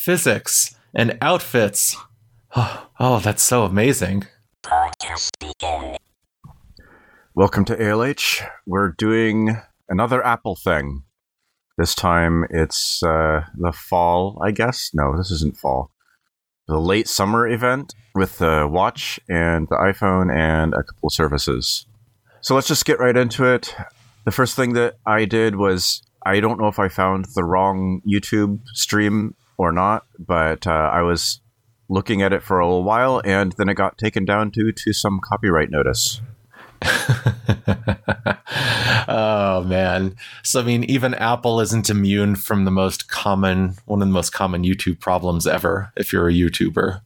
physics and outfits. Oh, oh that's so amazing. Welcome to ALH. We're doing another Apple thing. This time it's uh, the fall, I guess. No, this isn't fall. The late summer event with the watch and the iPhone and a couple of services. So let's just get right into it. The first thing that I did was I don't know if I found the wrong YouTube stream or not, but uh, I was looking at it for a little while and then it got taken down due to some copyright notice. oh man. So I mean even Apple isn't immune from the most common one of the most common YouTube problems ever if you're a YouTuber.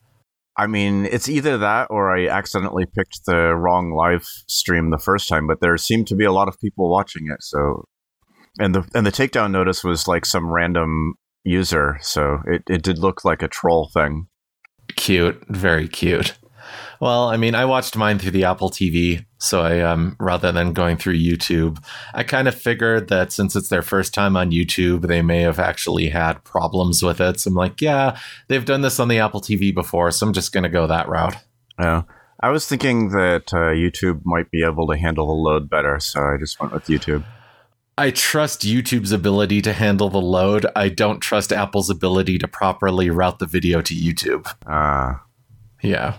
I mean, it's either that or I accidentally picked the wrong live stream the first time, but there seemed to be a lot of people watching it, so and the and the takedown notice was like some random user, so it, it did look like a troll thing. Cute, very cute. Well, I mean, I watched mine through the Apple TV, so I um rather than going through YouTube, I kind of figured that since it's their first time on YouTube, they may have actually had problems with it. So I'm like, yeah, they've done this on the Apple TV before, so I'm just going to go that route. Yeah. I was thinking that uh, YouTube might be able to handle the load better, so I just went with YouTube. I trust YouTube's ability to handle the load. I don't trust Apple's ability to properly route the video to YouTube. Ah. Yeah.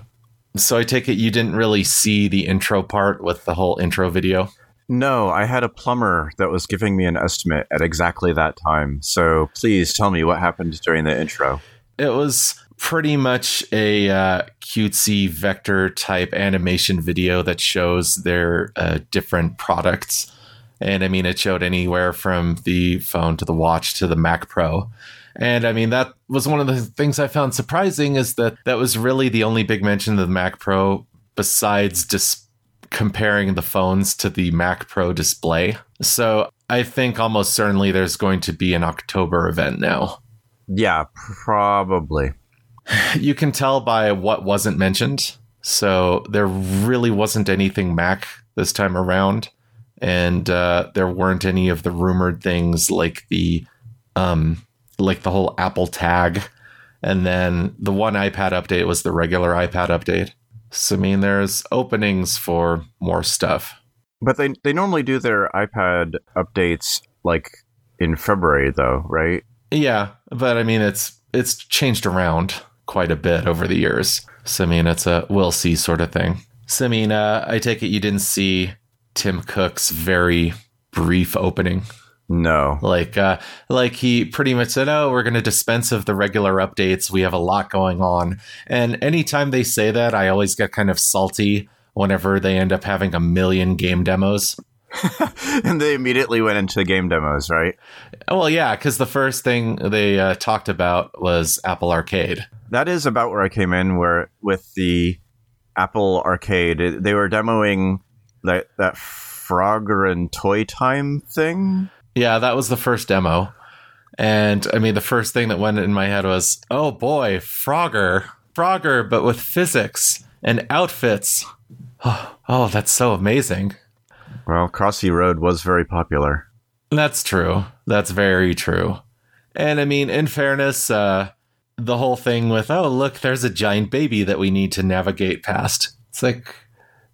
So I take it you didn't really see the intro part with the whole intro video? No, I had a plumber that was giving me an estimate at exactly that time. So please tell me what happened during the intro. It was pretty much a uh, cutesy vector type animation video that shows their uh, different products. And I mean, it showed anywhere from the phone to the watch to the Mac Pro. And I mean, that was one of the things I found surprising is that that was really the only big mention of the Mac Pro besides just comparing the phones to the Mac Pro display. So I think almost certainly there's going to be an October event now. Yeah, probably. You can tell by what wasn't mentioned. So there really wasn't anything Mac this time around. And uh, there weren't any of the rumored things like the um, like the whole Apple tag. And then the one iPad update was the regular iPad update. So, I mean, there's openings for more stuff. But they, they normally do their iPad updates like in February, though, right? Yeah, but I mean, it's it's changed around quite a bit over the years. So, I mean, it's a we'll see sort of thing. So, I mean, uh, I take it you didn't see Tim Cook's very brief opening. No. Like uh like he pretty much said, "Oh, we're going to dispense of the regular updates. We have a lot going on." And anytime they say that, I always get kind of salty whenever they end up having a million game demos. and they immediately went into the game demos, right? Well, yeah, cuz the first thing they uh, talked about was Apple Arcade. That is about where I came in where with the Apple Arcade, they were demoing that that Frogger and Toy Time thing. Yeah, that was the first demo. And I mean, the first thing that went in my head was, oh boy, Frogger. Frogger, but with physics and outfits. Oh, oh, that's so amazing. Well, Crossy Road was very popular. That's true. That's very true. And I mean, in fairness, uh, the whole thing with, oh, look, there's a giant baby that we need to navigate past. It's like,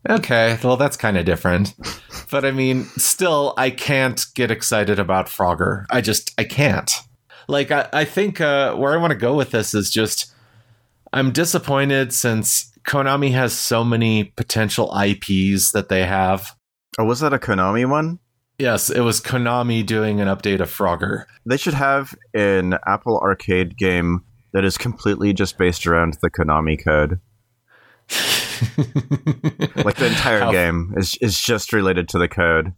okay, well, that's kind of different. But I mean, still, I can't get excited about Frogger. I just, I can't. Like, I, I think uh, where I want to go with this is just, I'm disappointed since Konami has so many potential IPs that they have. Oh, was that a Konami one? Yes, it was Konami doing an update of Frogger. They should have an Apple Arcade game that is completely just based around the Konami code. like the entire how, game is is just related to the code.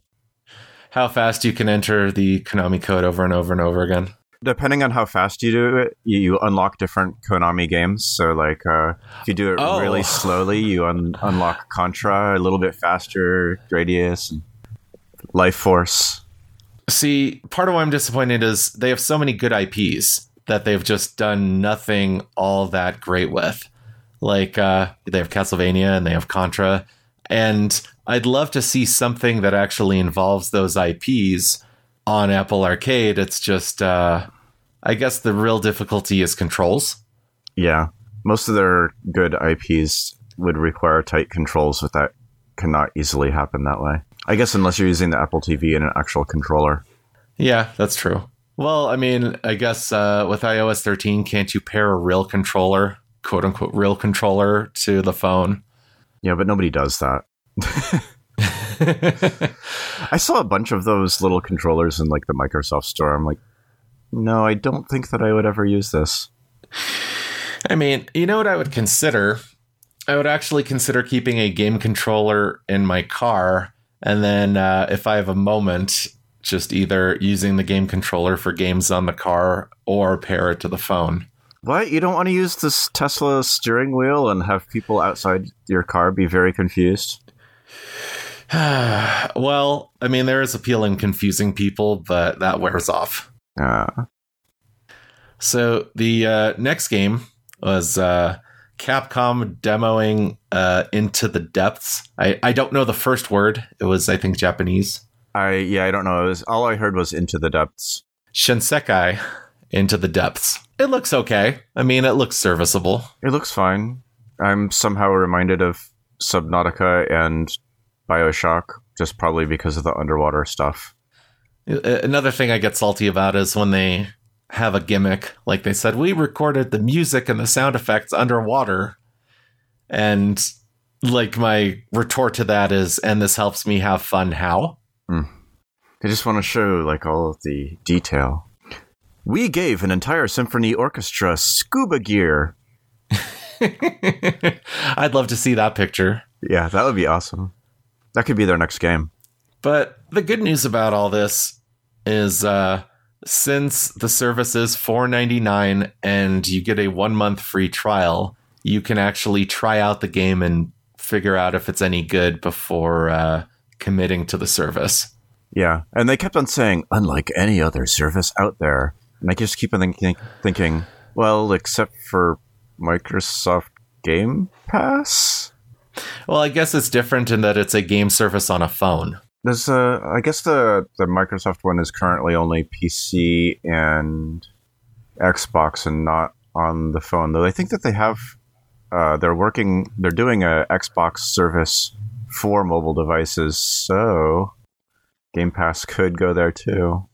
How fast you can enter the Konami code over and over and over again. Depending on how fast you do it, you, you unlock different Konami games. So, like, uh, if you do it oh. really slowly, you un- unlock Contra a little bit faster, Gradius, and Life Force. See, part of why I'm disappointed is they have so many good IPs that they've just done nothing all that great with. Like uh, they have Castlevania and they have Contra, and I'd love to see something that actually involves those IPs on Apple Arcade. It's just uh, I guess the real difficulty is controls. Yeah, most of their good IPs would require tight controls, but that cannot easily happen that way. I guess unless you're using the Apple TV and an actual controller. Yeah, that's true. Well, I mean, I guess uh, with iOS 13, can't you pair a real controller, quote unquote, real controller to the phone? Yeah, but nobody does that. I saw a bunch of those little controllers in like the Microsoft store. I'm like, no, I don't think that I would ever use this. I mean, you know what I would consider? I would actually consider keeping a game controller in my car, and then uh, if I have a moment, just either using the game controller for games on the car or pair it to the phone. What? You don't want to use this Tesla steering wheel and have people outside your car be very confused? well, I mean, there is appeal in confusing people, but that wears off. Uh. So the uh, next game was uh, Capcom demoing uh, Into the Depths. I, I don't know the first word. It was, I think, Japanese. I yeah, I don't know. It was, all I heard was Into the Depths. Shinsekai Into the Depths. It looks okay. I mean, it looks serviceable. It looks fine. I'm somehow reminded of Subnautica and Bioshock, just probably because of the underwater stuff. Another thing I get salty about is when they have a gimmick. Like they said, we recorded the music and the sound effects underwater. And like my retort to that is, and this helps me have fun how? Mm. They just want to show like all of the detail. We gave an entire symphony orchestra scuba gear. I'd love to see that picture. Yeah, that would be awesome. That could be their next game. But the good news about all this is uh, since the service is $4.99 and you get a one month free trial, you can actually try out the game and figure out if it's any good before uh, committing to the service. Yeah, and they kept on saying, unlike any other service out there. And I just keep on thinking, thinking well, except for Microsoft Game Pass? Well, I guess it's different in that it's a game service on a phone. There's uh, I guess the the Microsoft one is currently only PC and Xbox and not on the phone. Though I think that they have uh, they're working they're doing a Xbox service for mobile devices, so Game Pass could go there too.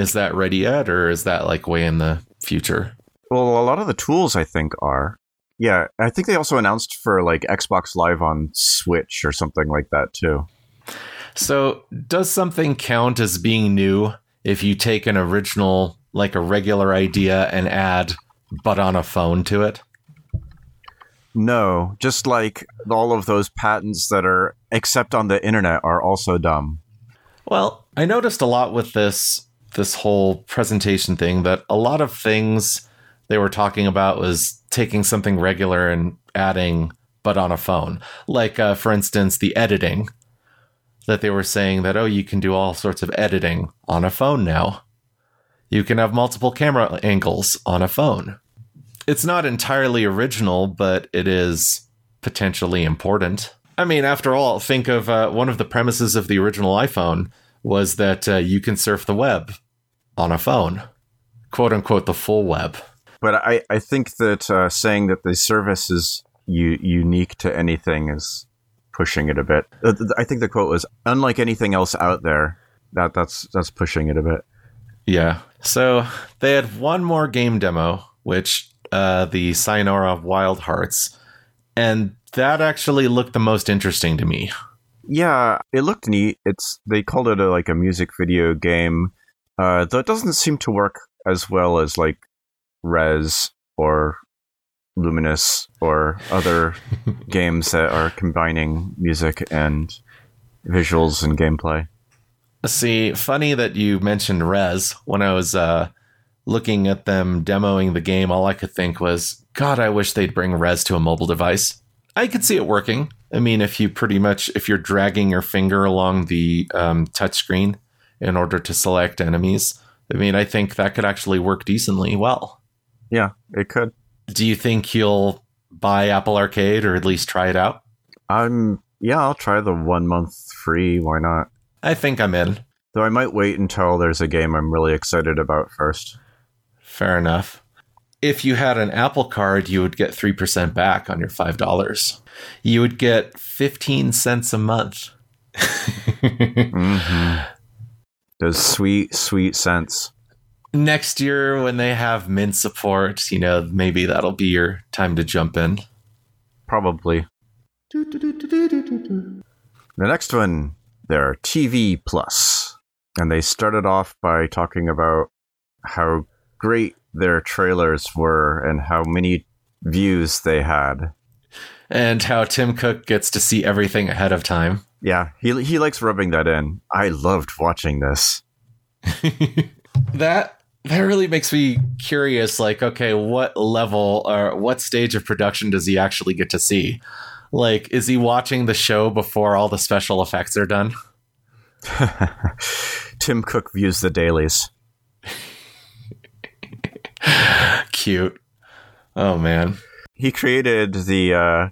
Is that ready yet, or is that like way in the future? Well, a lot of the tools I think are. Yeah, I think they also announced for like Xbox Live on Switch or something like that too. So, does something count as being new if you take an original, like a regular idea, and add but on a phone to it? No, just like all of those patents that are except on the internet are also dumb. Well, I noticed a lot with this this whole presentation thing that a lot of things they were talking about was taking something regular and adding but on a phone. Like uh, for instance, the editing that they were saying that oh, you can do all sorts of editing on a phone now. You can have multiple camera angles on a phone it's not entirely original, but it is potentially important. I mean, after all, think of uh, one of the premises of the original iPhone was that uh, you can surf the web on a phone, quote unquote, the full web. But I, I think that uh, saying that the service is u- unique to anything is pushing it a bit. Uh, I think the quote was, "Unlike anything else out there." That that's that's pushing it a bit. Yeah. So they had one more game demo, which uh, the Sayonara Wild Hearts, and that actually looked the most interesting to me. Yeah, it looked neat. It's they called it a, like a music video game, uh, though it doesn't seem to work as well as like Rez or Lumines or other games that are combining music and visuals and gameplay. See, funny that you mentioned Rez. When I was uh, looking at them demoing the game, all I could think was, God, I wish they'd bring Rez to a mobile device. I could see it working. I mean, if you pretty much if you're dragging your finger along the um, touchscreen in order to select enemies, I mean, I think that could actually work decently well. Yeah, it could. Do you think you'll buy Apple Arcade or at least try it out? I'm yeah, I'll try the one month free. Why not? I think I'm in. Though I might wait until there's a game I'm really excited about first. Fair enough. If you had an Apple card, you would get 3% back on your $5. You would get 15 cents a month. Mm-hmm. Those sweet, sweet cents. Next year, when they have Mint support, you know, maybe that'll be your time to jump in. Probably. The next one, they're TV Plus. And they started off by talking about how great their trailers were and how many views they had. And how Tim Cook gets to see everything ahead of time. Yeah, he, he likes rubbing that in. I loved watching this. that that really makes me curious like okay what level or what stage of production does he actually get to see? Like is he watching the show before all the special effects are done? Tim cook views the dailies. Cute. Oh man. He created the uh,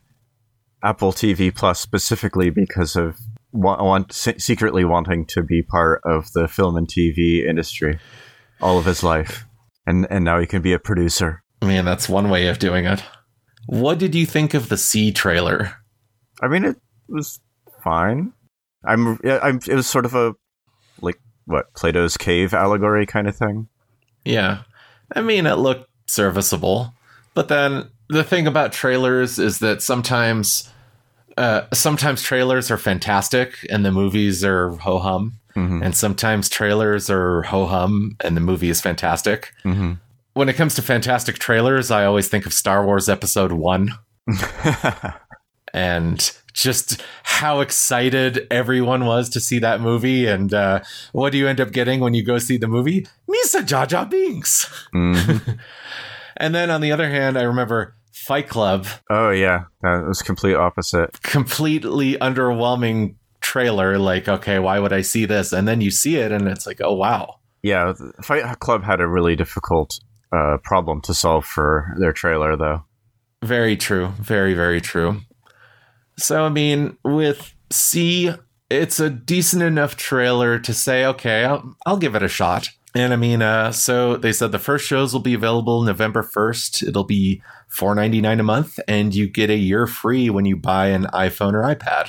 apple tv plus specifically because of want, want secretly wanting to be part of the film and tv industry all of his life, and and now he can be a producer. Man, that's one way of doing it. What did you think of the See trailer? I mean, it was fine. I'm, I'm. It was sort of a like what Plato's cave allegory kind of thing. Yeah, I mean, it looked serviceable, but then the thing about trailers is that sometimes, uh, sometimes trailers are fantastic and the movies are ho hum. Mm-hmm. And sometimes trailers are ho hum and the movie is fantastic. Mm-hmm. When it comes to fantastic trailers, I always think of Star Wars Episode 1. and just how excited everyone was to see that movie. And uh, what do you end up getting when you go see the movie? Misa Jar Binks. Mm-hmm. and then on the other hand, I remember Fight Club. Oh, yeah. That was complete opposite. Completely underwhelming trailer like okay why would i see this and then you see it and it's like oh wow yeah fight club had a really difficult uh, problem to solve for their trailer though very true very very true so i mean with See, it's a decent enough trailer to say okay i'll, I'll give it a shot and i mean uh, so they said the first shows will be available november 1st it'll be 4.99 a month and you get a year free when you buy an iphone or ipad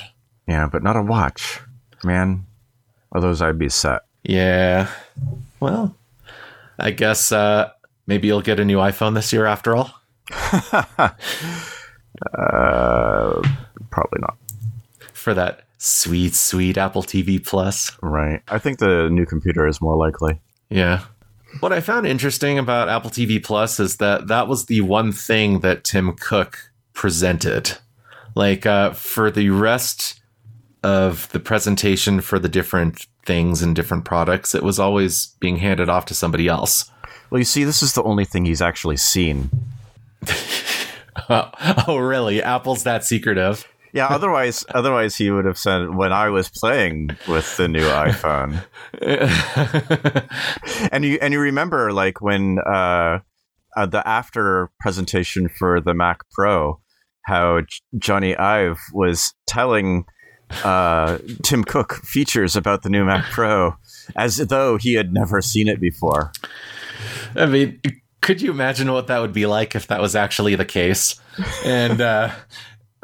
yeah, but not a watch. Man, otherwise I'd be set. Yeah. Well, I guess uh, maybe you'll get a new iPhone this year after all. uh, probably not. For that sweet, sweet Apple TV Plus. Right. I think the new computer is more likely. Yeah. What I found interesting about Apple TV Plus is that that was the one thing that Tim Cook presented. Like uh, for the rest of the presentation for the different things and different products, it was always being handed off to somebody else. Well, you see, this is the only thing he's actually seen. oh, oh, really? Apple's that secretive? Yeah. Otherwise, otherwise he would have said when I was playing with the new iPhone. and you and you remember like when uh, uh, the after presentation for the Mac Pro, how Jony Ive was telling uh, Tim Cook features about the new Mac Pro as though he had never seen it before. I mean, could you imagine what that would be like if that was actually the case? And uh,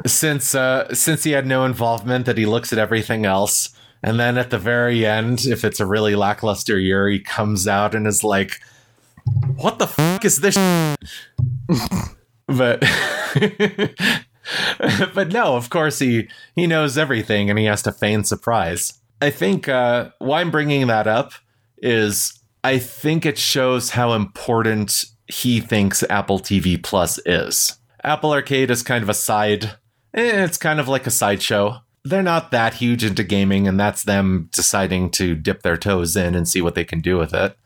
since uh, since he had no involvement, that he looks at everything else, and then at the very end, if it's a really lackluster year, he comes out and is like, "What the fuck is this?" but but no, of course he he knows everything and he has to feign surprise. I think uh, why I'm bringing that up is I think it shows how important he thinks Apple TV Plus is. Apple Arcade is kind of a side. Eh, it's kind of like a sideshow. They're not that huge into gaming, and that's them deciding to dip their toes in and see what they can do with it.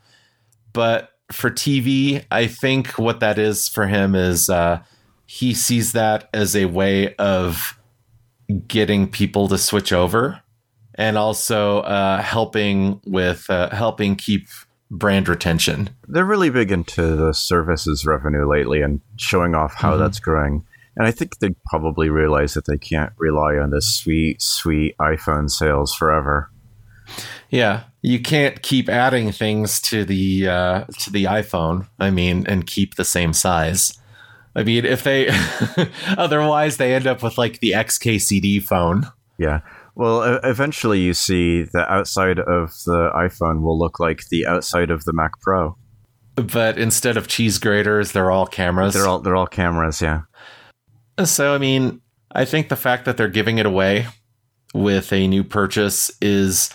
But for TV, I think what that is for him is uh, he sees that as a way of getting people to switch over and also uh, helping with uh, helping keep brand retention. They're really big into the services revenue lately and showing off how mm-hmm. that's growing. And I think they probably realize that they can't rely on this sweet, sweet iPhone sales forever. Yeah, you can't keep adding things to the uh, to the iPhone. I mean, and keep the same size. I mean, if they otherwise they end up with like the XKCD phone. Yeah. Well, eventually you see the outside of the iPhone will look like the outside of the Mac Pro. But instead of cheese graters, they're all cameras. They're all they're all cameras, yeah. So, I mean, I think the fact that they're giving it away with a new purchase is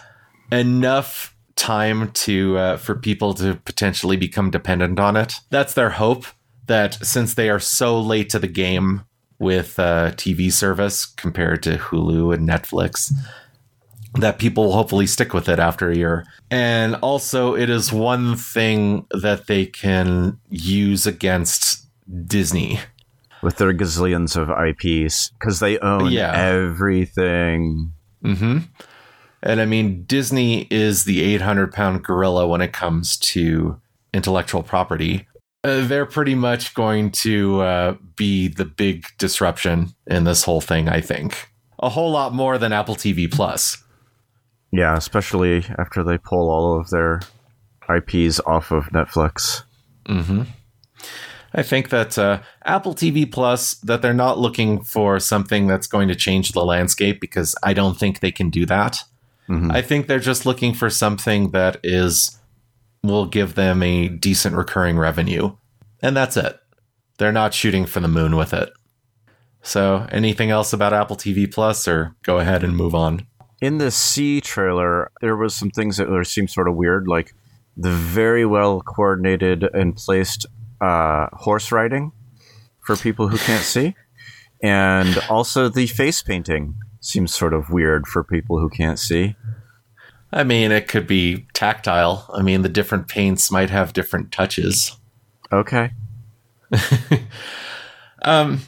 enough time to uh, for people to potentially become dependent on it. That's their hope. That since they are so late to the game with uh, TV service compared to Hulu and Netflix, that people will hopefully stick with it after a year. And also, it is one thing that they can use against Disney With their gazillions of IPs because they own Yeah. everything. hmm And I mean, Disney is the 800 pound gorilla when it comes to intellectual property. Uh, they're pretty much going to uh, be the big disruption in this whole thing, I think. A whole lot more than Apple TV Plus. Yeah, especially after they pull all of their IPs off of Netflix. hmm I think that uh, Apple TV Plus, that they're not looking for something that's going to change the landscape because I don't think they can do that. Mhm. I think they're just looking for something that is will give them a decent recurring revenue. And that's it. They're not shooting for the moon with it. So, anything else about Apple TV Plus or go ahead and move on? In the See trailer, there was some things that seemed sort of weird, like the very well coordinated and placed uh, horse riding for people who can't see, and also the face painting seems sort of weird for people who can't see. I mean, it could be tactile. I mean, the different paints might have different touches. Okay. Um,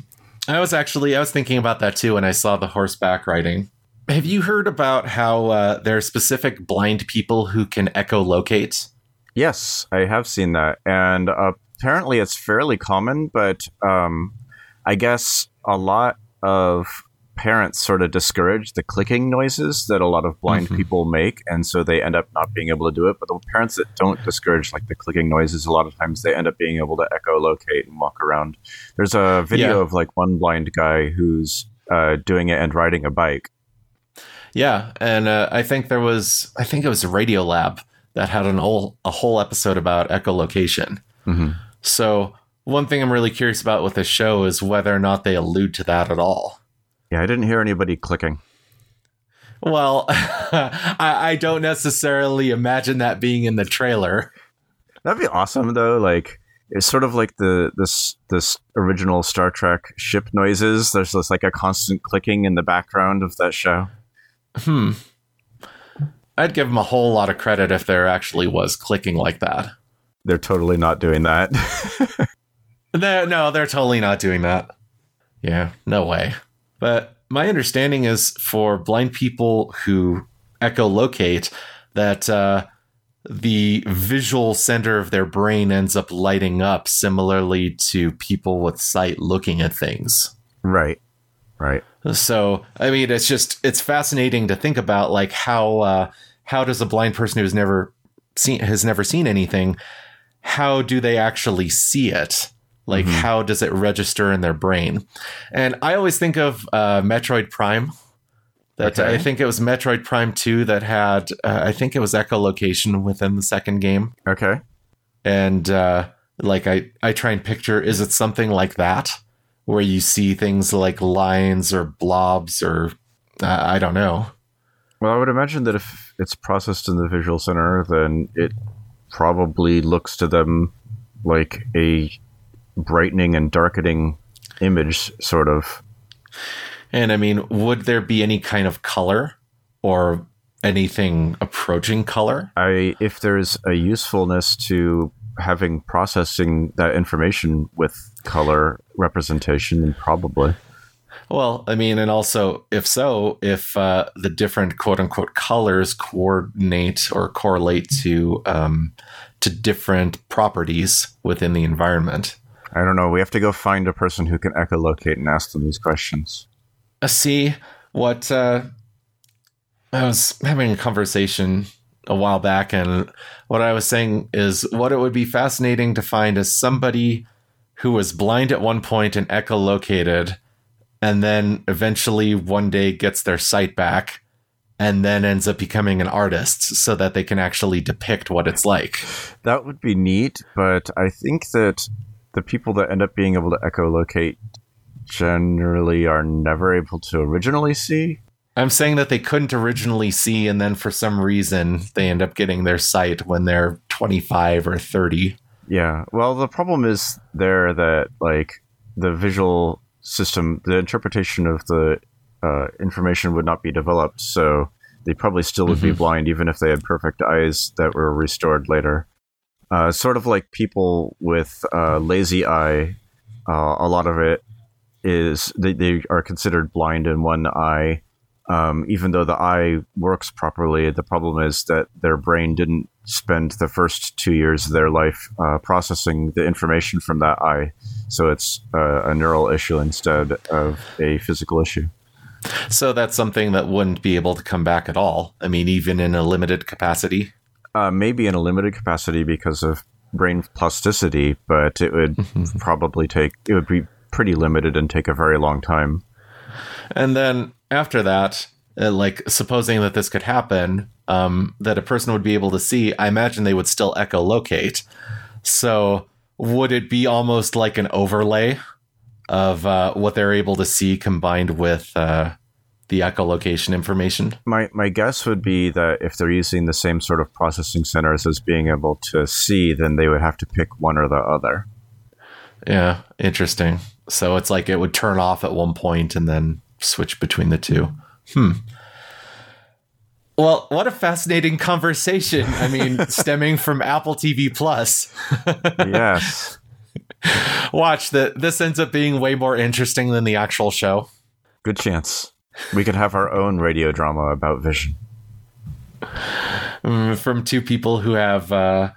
I was actually I was thinking about that too when I saw the horseback riding. Have you heard about how uh, there are specific blind people who can echolocate? Yes, I have seen that, and uh, apparently it's fairly common. But um, I guess a lot of parents sort of discourage the clicking noises that a lot of blind Mhm. people make, and so they end up not being able to do it. But the parents that don't discourage like the clicking noises, a lot of times they end up being able to echolocate and walk around. There's a video Yeah. of like one blind guy who's uh, doing it and riding a bike. Yeah, and uh, I think there was I think it was a Radiolab that had an whole a whole episode about echolocation. Mm-hmm. So one thing I'm really curious about with this show is whether or not they allude to that at all. Yeah, I didn't hear anybody clicking. Well, I, I don't necessarily imagine that being in the trailer. That'd be awesome though. Like it's sort of like the this this original Star Trek ship noises. There's this like a constant clicking in the background of that show. Hmm. I'd give them a whole lot of credit if there actually was clicking like that. They're totally not doing that. They're, no, they're totally not doing that. Yeah, no way. But my understanding is for blind people who echolocate that uh, the visual center of their brain ends up lighting up similarly to people with sight looking at things. right. Right. So, I mean, it's just it's fascinating to think about like how uh, how does a blind person who's never seen has never seen anything, how do they actually see it? Like, Mhm. how does it register in their brain? And I always think of uh, Metroid Prime. That Okay. I think it was Metroid Prime Two that had uh, I think it was echolocation within the second game, Okay. and uh, like I I try and picture is it something like that where you see things like lines or blobs or uh, I don't know. Well, I would imagine that if it's processed in the visual center, then it probably looks to them like a brightening and darkening image, sort of. And I mean, would there be any kind of color or anything approaching color? I if there's a usefulness to having processing that information with color representation, then probably. Well, I mean, and also, if so, if uh, the different quote unquote colors coordinate or correlate to um, to different properties within the environment. I don't know. We have to go find a person who can echolocate and ask them these questions. Uh, see what uh, I was having a conversation a while back, and what I was saying is what it would be fascinating to find is somebody who was blind at one point and echolocated, and then eventually one day gets their sight back, and then ends up becoming an artist so that they can actually depict what it's like. That would be neat, but I think that the people that end up being able to echolocate generally are never able to originally see. I'm saying that they couldn't originally see, and then for some reason they end up getting their sight when they're 25 or 30. Yeah. Well, the problem is there that like the visual system, the interpretation of the uh, information would not be developed, so they probably still would be Mhm. blind even if they had perfect eyes that were restored later. Uh, sort of like people with uh, lazy eye, uh, a lot of it is they, they are considered blind in one eye. Um, even though the eye works properly, the problem is that their brain didn't spend the first two years of their life uh, processing the information from that eye. So it's uh, a neural issue instead of a physical issue. So that's something that wouldn't be able to come back at all. I mean, even in a limited capacity. Uh, maybe in a limited capacity because of brain plasticity, but it would probably take, it would be pretty limited and take a very long time. And then after that, uh, like supposing that this could happen, um, that a person would be able to see, I imagine they would still echolocate. So would it be almost like an overlay of uh, what they're able to see combined with uh, the echolocation information? My, my guess would be that if they're using the same sort of processing centers as being able to see, then they would have to pick one or the other. Yeah, interesting. So it's like it would turn off at one point and then switch between the two. Hmm. Well, what a fascinating conversation. I mean, stemming from Apple TV Plus. yes. Watch that this ends up being way more interesting than the actual show. Good chance. We could have our own radio drama about vision. Mm, From two people who have uh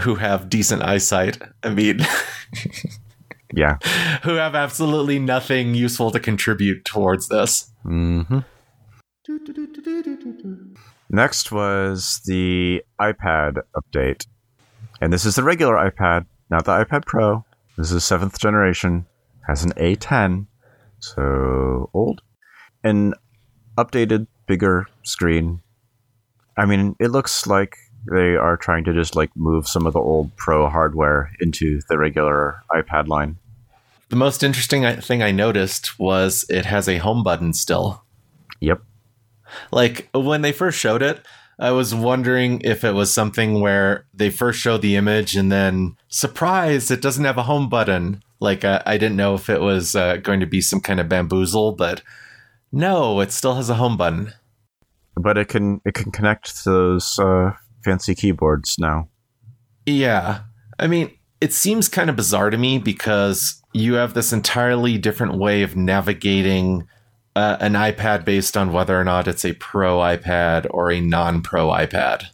who have decent eyesight. I mean, Yeah. who have absolutely nothing useful to contribute towards this. hmm Next was the iPad update. And this is the regular iPad, not the iPad Pro. This is seventh generation, has an A10, so old. An updated, bigger screen. I mean, it looks like they are trying to just like move some of the old Pro hardware into the regular iPad line. The most interesting thing I noticed was it has a home button still. Yep. Like when they first showed it, I was wondering if it was something where they first showed the image and then surprise, it doesn't have a home button. Like uh, I didn't know if it was uh, going to be some kind of bamboozle, but no, it still has a home button. But it can it can connect to those uh, fancy keyboards now. Yeah. I mean, it seems kind of bizarre to me because you have this entirely different way of navigating uh, an iPad based on whether or not it's a pro iPad or a non pro iPad.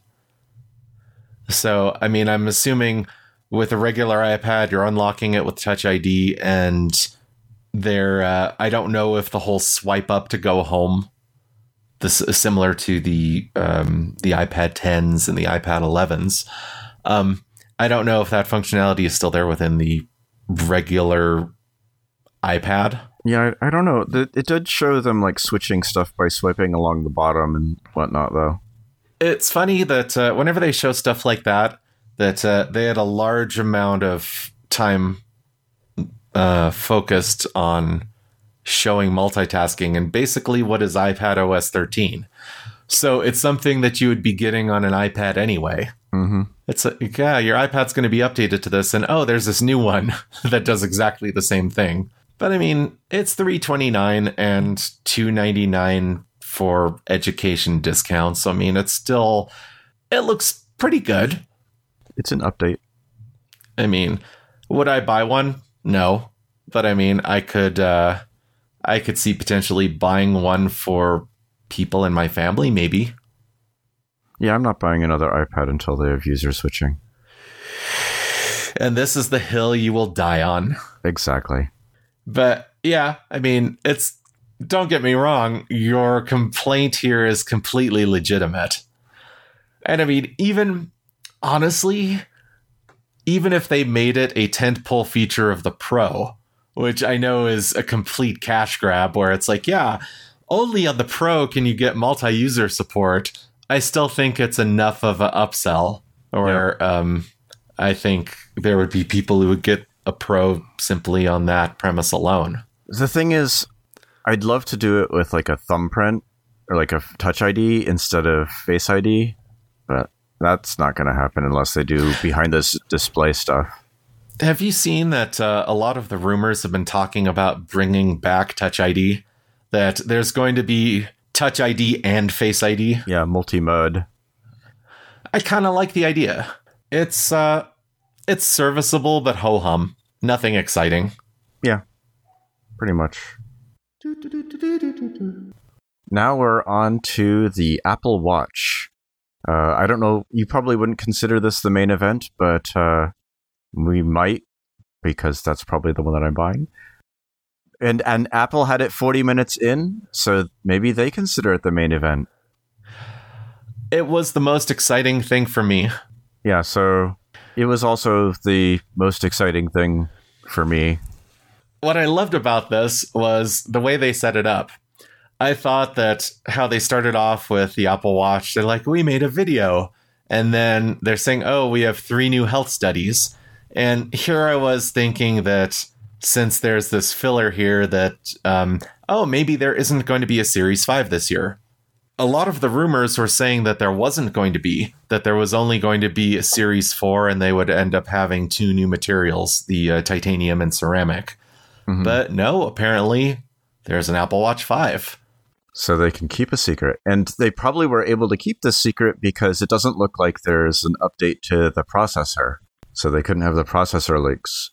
So, I mean, I'm assuming with a regular iPad, you're unlocking it with Touch ID, and there, uh, I don't know if the whole swipe up to go home, this is similar to the um, the iPad 10s and the iPad 11s. Um, I don't know if that functionality is still there within the regular iPad. Yeah, I, I don't know. The, it did show them like switching stuff by swiping along the bottom and whatnot, though. It's funny that uh, whenever they show stuff like that, that uh, they had a large amount of time uh, focused on showing multitasking and basically what is iPadOS 13. So it's something that you would be getting on an iPad anyway. Mm-hmm. It's like, yeah, your iPad's going to be updated to this, and oh, there's this new one that does exactly the same thing. But I mean, it's three twenty nine and two ninety nine for education discounts. So, I mean, it's still it looks pretty good. It's an update. I mean, would I buy one? No, but I mean, I could uh, I could see potentially buying one for people in my family, maybe. Yeah, I'm not buying another iPad until they have user switching. And this is the hill you will die on. Exactly. But yeah, I mean, it's don't get me wrong, your complaint here is completely legitimate. And I mean, even honestly, even if they made it a tentpole feature of the Pro, which I know is a complete cash grab, where it's like, yeah, only on the Pro can you get multi user support. I still think it's enough of an upsell, or um, I think there would be people who would get a Pro simply on that premise alone. The thing is, I'd love to do it with like a thumbprint or like a Touch ID instead of Face ID, but that's not going to happen unless they do behind this display stuff. Have you seen that uh, a lot of the rumors have been talking about bringing back Touch ID? That there's going to be Touch ID and Face ID. Yeah, multi mode. I kind of like the idea. It's uh, it's serviceable but ho hum. Nothing exciting. Yeah, pretty much. Now we're on to the Apple Watch. Uh, I don't know. You probably wouldn't consider this the main event, but uh, we might because that's probably the one that I'm buying. And and Apple had it 40 minutes in, so maybe they consider it the main event. It was the most exciting thing for me. Yeah, so it was also the most exciting thing for me. What I loved about this was the way they set it up. I thought that how they started off with the Apple Watch, they're like, we made a video. And then they're saying, oh, we have three new health studies. And here I was thinking that since there's this filler here, that, um, oh, maybe there isn't going to be a Series 5 this year. A lot of the rumors were saying that there wasn't going to be, that there was only going to be a Series 4 and they would end up having two new materials, the uh, titanium and ceramic. Mm-hmm. But no, apparently there's an Apple Watch 5 so they can keep a secret. And they probably were able to keep this secret because it doesn't look like there's an update to the processor. So they couldn't have the processor leaks.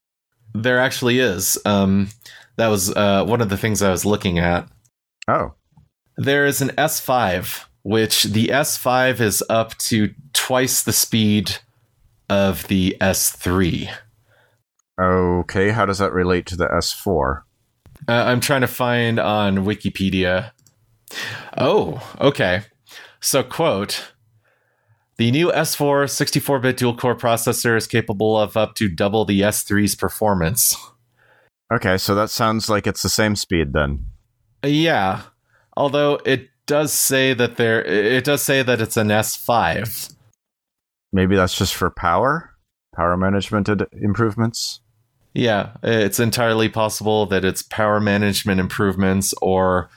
There actually is. Um, that was uh, one of the things I was looking at. Oh. There is an S5, which the S5 is up to twice the speed of the S3. Okay, how does that relate to the S4? Uh, I'm trying to find on Wikipedia. Oh, okay. So, quote The new S4 64 bit dual core processor is capable of up to double the S3's performance. Okay, so that sounds like it's the same speed then. Yeah. Although it does say that there it does say that it's an S5. Maybe that's just for power? Power management improvements? Yeah, it's entirely possible that it's power management improvements or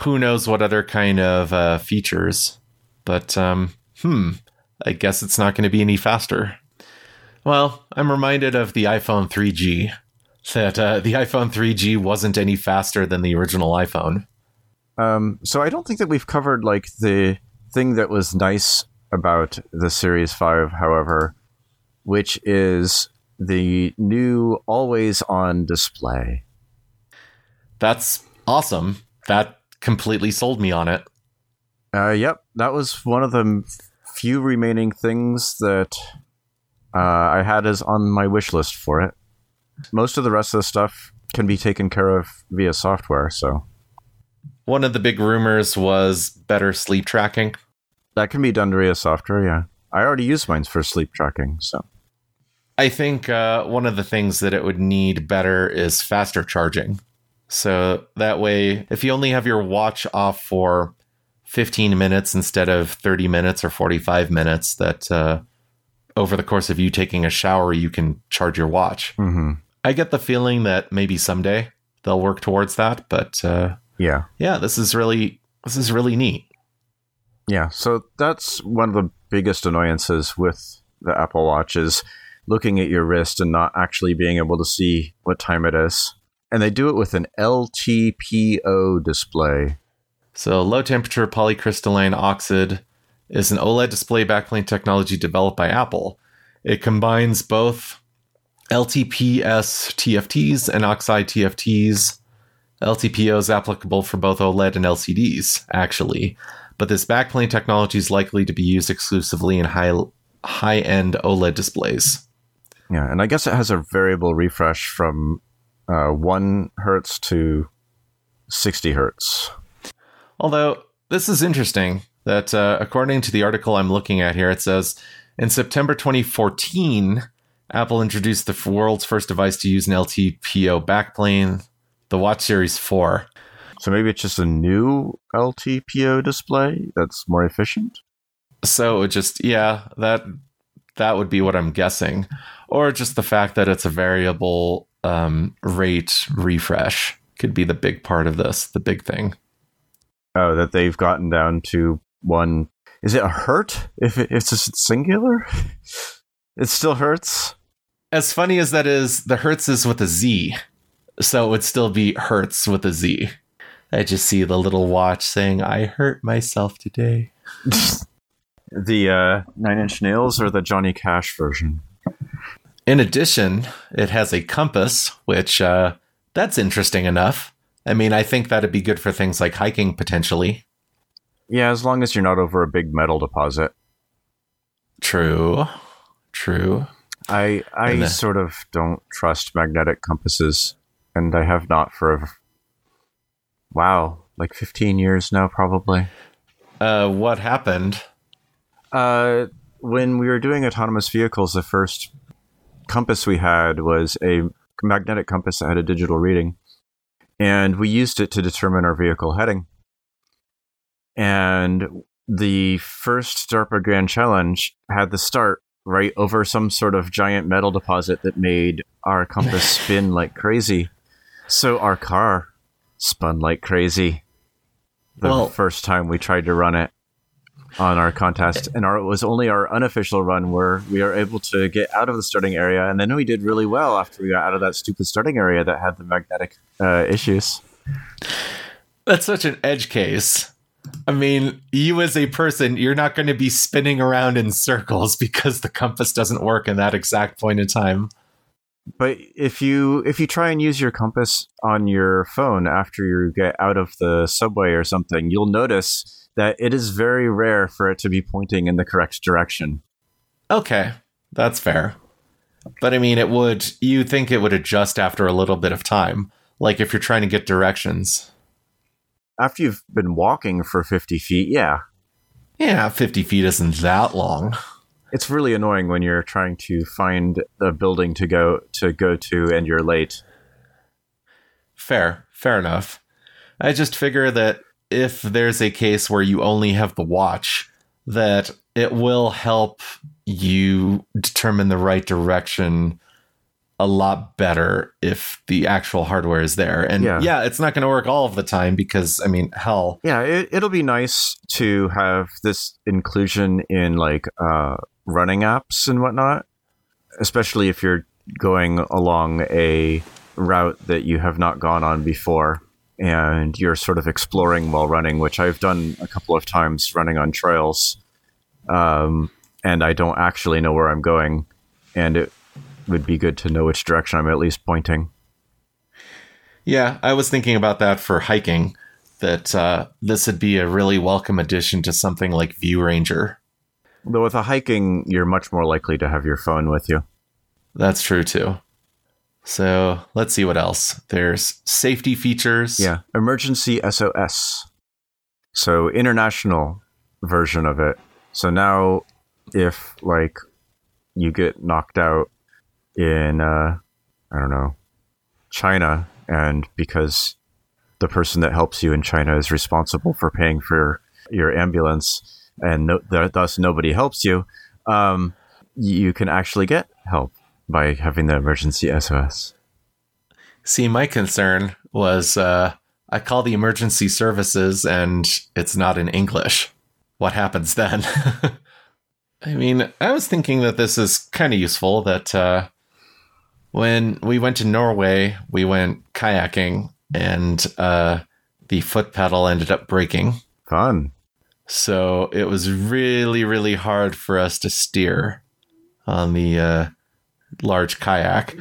who knows what other kind of uh, features. But, um, hmm, I guess it's not going to be any faster. Well, I'm reminded of the iPhone 3G, that uh, the iPhone 3G wasn't any faster than the original iPhone. Um, so I don't think that we've covered like the thing that was nice about the Series 5, however, which is the new always on display. That's awesome. That completely sold me on it. Uh, yep, that was one of the few remaining things that uh, I had as on my wish list for it. Most of the rest of the stuff can be taken care of via software. So, one of the big rumors was better sleep tracking. That can be done via software. Yeah, I already use mine for sleep tracking. So, I think uh, one of the things that it would need better is faster charging. So that way, if you only have your watch off for 15 minutes instead of 30 minutes or 45 minutes, that uh, over the course of you taking a shower, you can charge your watch. Mm-hmm. I get the feeling that maybe someday they'll work towards that, but uh, yeah, yeah, this is really this is really neat. Yeah, so that's one of the biggest annoyances with the Apple Watch is looking at your wrist and not actually being able to see what time it is and they do it with an LTPO display. So, low temperature polycrystalline oxide is an OLED display backplane technology developed by Apple. It combines both LTPS TFTs and oxide TFTs. LTPO is applicable for both OLED and LCDs, actually, but this backplane technology is likely to be used exclusively in high high end OLED displays. Yeah, and I guess it has a variable refresh from uh, 1 hertz to 60 hertz. Although, this is interesting. that uh, according to the article I'm looking at here, it says in September 2014, Apple introduced the world's first device to use an LTPO backplane, the Watch Series 4. So maybe it's just a new LTPO display that's more efficient. So just yeah, that that would be what I'm guessing, or just the fact that it's a variable um, rate refresh could be the big part of this, the big thing. Oh, that they've gotten down to one. Is it a hurt? If it, it's just singular, it still hurts. As funny as that is, the hertz is with a Z, so it would still be hertz with a Z. I just see the little watch saying, "I hurt myself today." the uh, Nine Inch Nails or the Johnny Cash version. In addition, it has a compass, which uh, that's interesting enough. I mean, I think that'd be good for things like hiking potentially. Yeah, as long as you're not over a big metal deposit. True. True. I I the- sort of don't trust magnetic compasses, and I have not for wow, like 15 years now, probably. Uh, what happened? Uh, when we were doing autonomous vehicles, the first compass we had was a magnetic compass that had a digital reading, and we used it to determine our vehicle heading. And the first DARPA Grand Challenge had the start right over some sort of giant metal deposit that made our compass spin like crazy. So our car spun like crazy the well, first time we tried to run it on our contest, and our, it was only our unofficial run where we are able to get out of the starting area, and then we did really well after we got out of that stupid starting area that had the magnetic uh, issues. That's such an edge case. I mean, you as a person, you're not going to be spinning around in circles because the compass doesn't work in that exact point in time. But if you if you try and use your compass on your phone after you get out of the subway or something, you'll notice that it is very rare for it to be pointing in the correct direction. Okay, that's fair. But I mean, it would, you think it would adjust after a little bit of time, like if you're trying to get directions. After you've been walking for 50 feet, yeah. Yeah, 50 feet isn't that long. It's really annoying when you're trying to find the building to go to go to and you're late. Fair, fair enough. I just figure that if there's a case where you only have the watch, that it will help you determine the right direction a lot better if the actual hardware is there. And yeah, yeah it's not going to work all of the time because, I mean, hell. Yeah, it, will be nice to have this inclusion in like uh, running apps and whatnot, especially if you're going along a route that you have not gone on before and you're sort of exploring while running, which I've done a couple of times running on trails. Um, and I don't actually know where I'm going, and it would be good to know which direction I'm at least pointing. Yeah, I was thinking about that for hiking. That uh, this would be a really welcome addition to something like ViewRanger. Though with a hiking, you're much more likely to have your phone with you. That's true too. So let's see what else. There's safety features. Yeah. Emergency SOS. So international version of it. So now if like you get knocked out in uh I don't know, China and because the person that helps you in China is responsible for paying for your ambulance and no, thus nobody helps you, um, you can actually get help by having the emergency SOS. See, my concern was uh, I call the emergency services and it's not in English. What happens then? I mean, I was thinking that this is kind of useful that uh, when we went to Norway, we went kayaking and uh, the foot pedal ended up breaking. Fun. So it was really, really hard for us to steer on the uh, large kayak.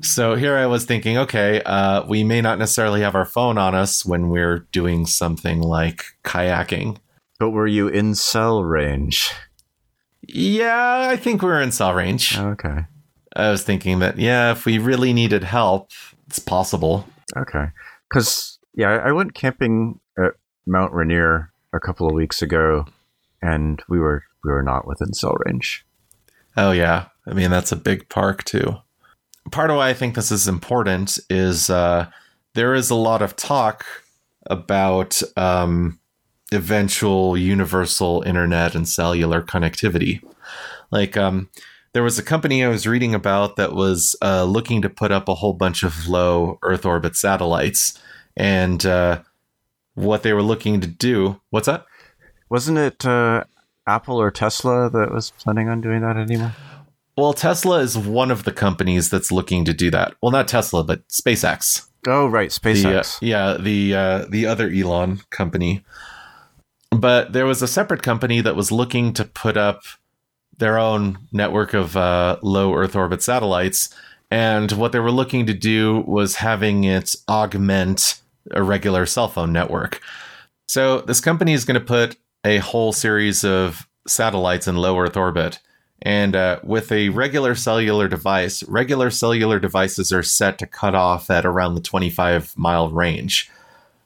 So here I was thinking, okay, uh, we may not necessarily have our phone on us when we're doing something like kayaking. But were you in cell range? Yeah, I think we were in cell range. Okay. I was thinking that, yeah, if we really needed help, it's possible. Okay. Because, yeah, I went camping at Mount Rainier a couple of weeks ago and we were we were not within cell range. Oh yeah, I mean that's a big park too. Part of why I think this is important is uh, there is a lot of talk about um, eventual universal internet and cellular connectivity. Like, um, there was a company I was reading about that was uh, looking to put up a whole bunch of low Earth orbit satellites, and uh, what they were looking to do. What's that? Wasn't it uh, Apple or Tesla that was planning on doing that anymore? Well, Tesla is one of the companies that's looking to do that. Well, not Tesla, but SpaceX. Oh, right, The, uh, SpaceX. yeah, the uh, the other Elon company. But there was a separate company that was looking to put up their own network of uh, low Earth orbit satellites, and what they were looking to do was having it augment a regular cell phone network. So this company is going to put a whole series of satellites in low Earth orbit. And uh, with a regular cellular device, regular cellular devices are set to cut off at around the 25 mile range.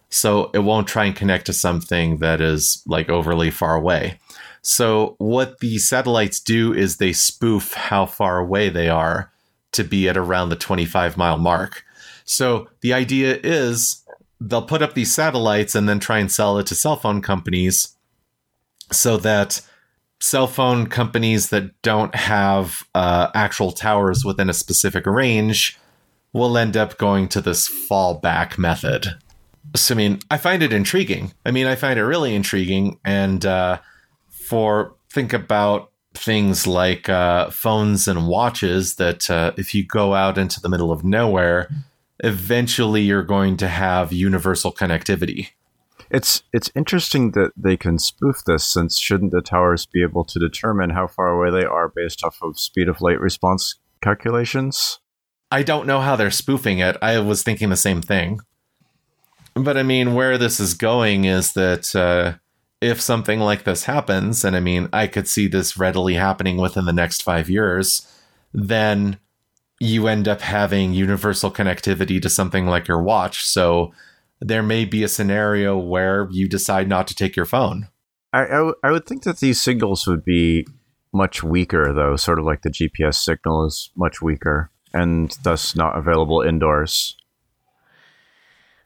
So it won't try and connect to something that is like overly far away. So what the satellites do is they spoof how far away they are to be at around the 25 mile mark. So the idea is they'll put up these satellites and then try and sell it to cell phone companies so that cell phone companies that don't have uh, actual towers within a specific range will end up going to this fallback method. So, I mean, I find it intriguing. I mean, I find it really intriguing. And uh, for think about things like uh, phones and watches that uh, if you go out into the middle of nowhere, eventually you're going to have universal connectivity. It's it's interesting that they can spoof this, since shouldn't the towers be able to determine how far away they are based off of speed of light response calculations? I don't know how they're spoofing it. I was thinking the same thing. But I mean, where this is going is that uh, if something like this happens, and I mean, I could see this readily happening within the next five years, then you end up having universal connectivity to something like your watch. So there may be a scenario where you decide not to take your phone. I, I, w- I would think that these signals would be much weaker, though, sort of like the GPS signal is much weaker and thus not available indoors.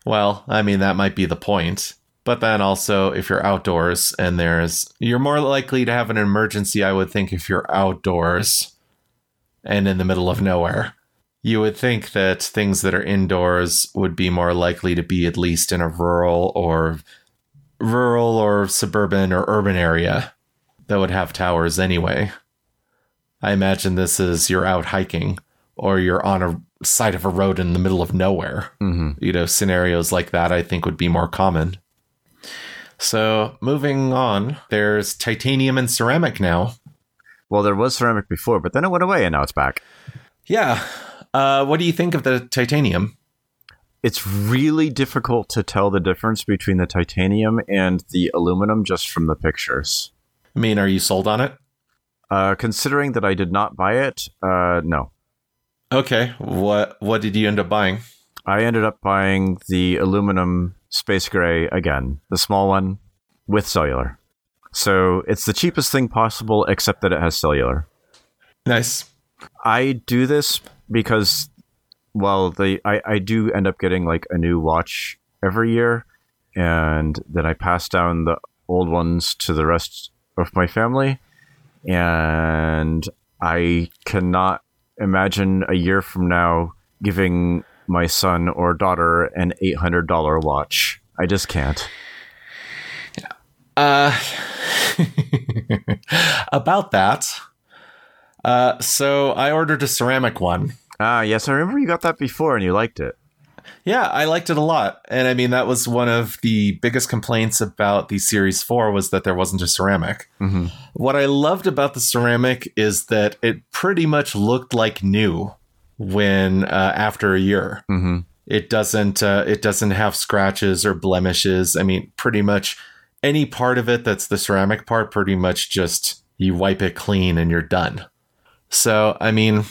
Well, I mean, that might be the point. But then also, if you're outdoors and there's, you're more likely to have an emergency, I would think, if you're outdoors and in the middle of nowhere. You would think that things that are indoors would be more likely to be at least in a rural or rural or suburban or urban area that would have towers anyway. I imagine this is you're out hiking or you're on a side of a road in the middle of nowhere Mm-hmm. you know scenarios like that i think would be more common so moving on there's titanium and ceramic now Well, there was ceramic before, but then it went away and now it's back. yeah uh, what do you think of the titanium It's really difficult to tell the difference between the titanium and the aluminum just from the pictures. i mean are you sold on it Uh, considering that I did not buy it, uh, no. okay what what did you end up buying I ended up buying the aluminum space gray again, the small one with cellular. So it's the cheapest thing possible, except that it has cellular. nice I do this because, well, the I, I do end up getting like a new watch every year, and then I pass down the old ones to the rest of my family, and I cannot imagine a year from now giving my son or daughter an eight hundred dollar watch. I just can't. Uh, about that. Uh, so I ordered a ceramic one. Ah, yes, I remember you got that before and you liked it. Yeah, I liked it a lot. And I mean, that was one of the biggest complaints about the Series 4 was that there wasn't a ceramic. Mm-hmm. What I loved about the ceramic is that it pretty much looked like new when uh, after a year. Mm-hmm. It doesn't uh, it doesn't have scratches or blemishes. I mean, pretty much any part of it that's the ceramic part pretty much just you wipe it clean and you're done. So, I mean,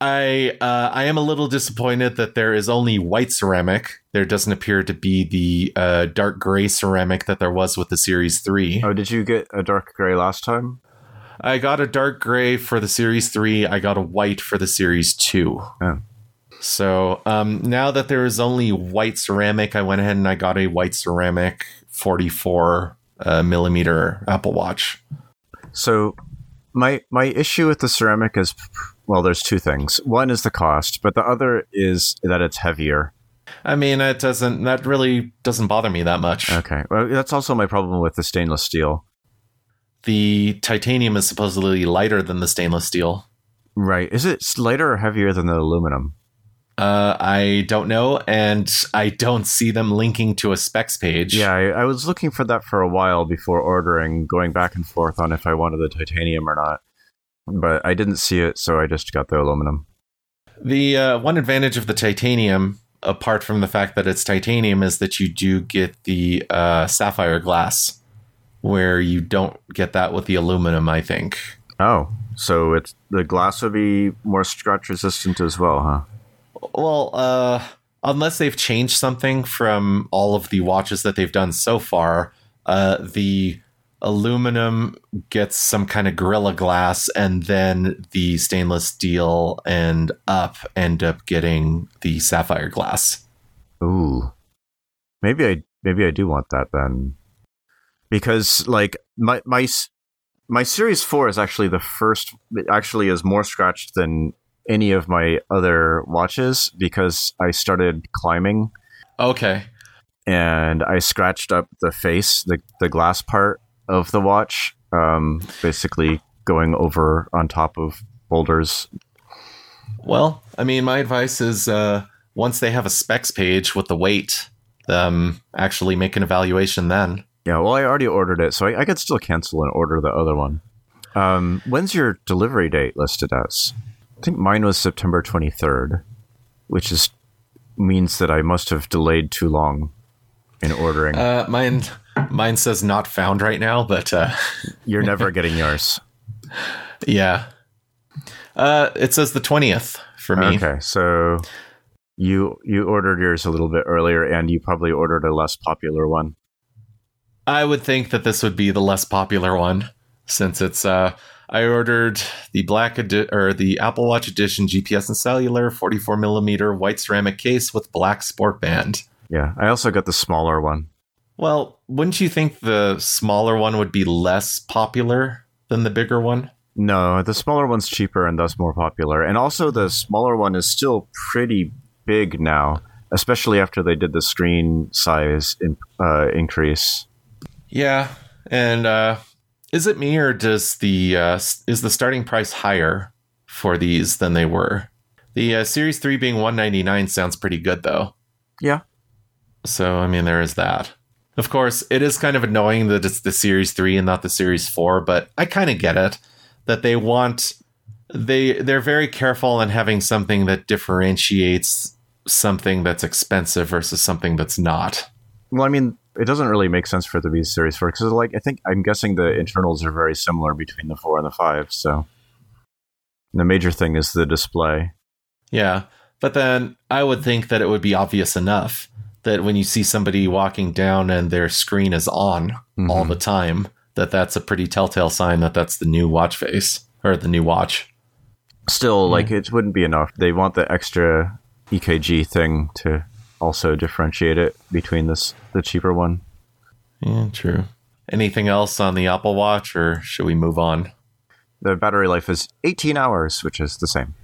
I uh, I am a little disappointed that there is only white ceramic. There doesn't appear to be the uh, dark gray ceramic that there was with the Series Three. Oh, did you get a dark gray last time? I got a dark gray for the Series Three. I got a white for the Series Two. Oh. So um, now that there is only white ceramic, I went ahead and I got a white ceramic 44 uh, millimeter Apple Watch. So my my issue with the ceramic is well, there's two things. One is the cost, but the other is that it's heavier. I mean, it doesn't. That really doesn't bother me that much. Okay, well, that's also my problem with the stainless steel. The titanium is supposedly lighter than the stainless steel. Right? Is it lighter or heavier than the aluminum? Uh, I don't know, and I don't see them linking to a specs page. Yeah, I, I was looking for that for a while before ordering, going back and forth on if I wanted the titanium or not but I didn't see it, so I just got the aluminum. The uh, one advantage of the titanium, apart from the fact that it's titanium, is that you do get the uh, sapphire glass, where you don't get that with the aluminum. I think. Oh, so it's the glass would be more scratch resistant as well, huh? Well, uh, unless they've changed something from all of the watches that they've done so far, uh, the aluminum gets some kind of gorilla glass and then the stainless steel and up end up getting the sapphire glass. Ooh. Maybe i maybe i do want that then. Because like my my my series 4 is actually the first it actually is more scratched than any of my other watches because i started climbing okay and i scratched up the face the, the glass part of the watch, um, basically going over on top of boulders. Well, I mean, my advice is uh, once they have a specs page with the weight, um, actually make an evaluation then. Yeah, well, I already ordered it, so I, I could still cancel and order the other one. Um, when's your delivery date listed as? I think mine was September 23rd, which is means that I must have delayed too long in ordering. Uh, mine Mine says not found right now, but uh, you're never getting yours. Yeah. Uh, it says the twentieth for me. Okay, so you you ordered yours a little bit earlier, and you probably ordered a less popular one. I would think that this would be the less popular one, since it's. Uh, I ordered the black edi- or the Apple Watch Edition GPS and cellular 44 millimeter white ceramic case with black sport band. Yeah, I also got the smaller one. Well, wouldn't you think the smaller one would be less popular than the bigger one? No, the smaller one's cheaper and thus more popular. And also, the smaller one is still pretty big now, especially after they did the screen size in, uh, increase. Yeah, and uh, is it me or does the uh, is the starting price higher for these than they were? The uh, Series Three being one ninety nine sounds pretty good though. Yeah. So I mean, there is that. Of course, it is kind of annoying that it's the Series 3 and not the Series 4, but I kind of get it that they want they they're very careful in having something that differentiates something that's expensive versus something that's not. Well, I mean, it doesn't really make sense for it to be Series 4 because like I think I'm guessing the internals are very similar between the 4 and the 5, so the major thing is the display. Yeah, but then I would think that it would be obvious enough that when you see somebody walking down and their screen is on mm-hmm. all the time, that that's a pretty telltale sign that that's the new watch face or the new watch. Still, yeah. like it wouldn't be enough. They want the extra EKG thing to also differentiate it between this the cheaper one. Yeah, true. Anything else on the Apple Watch, or should we move on? The battery life is 18 hours, which is the same.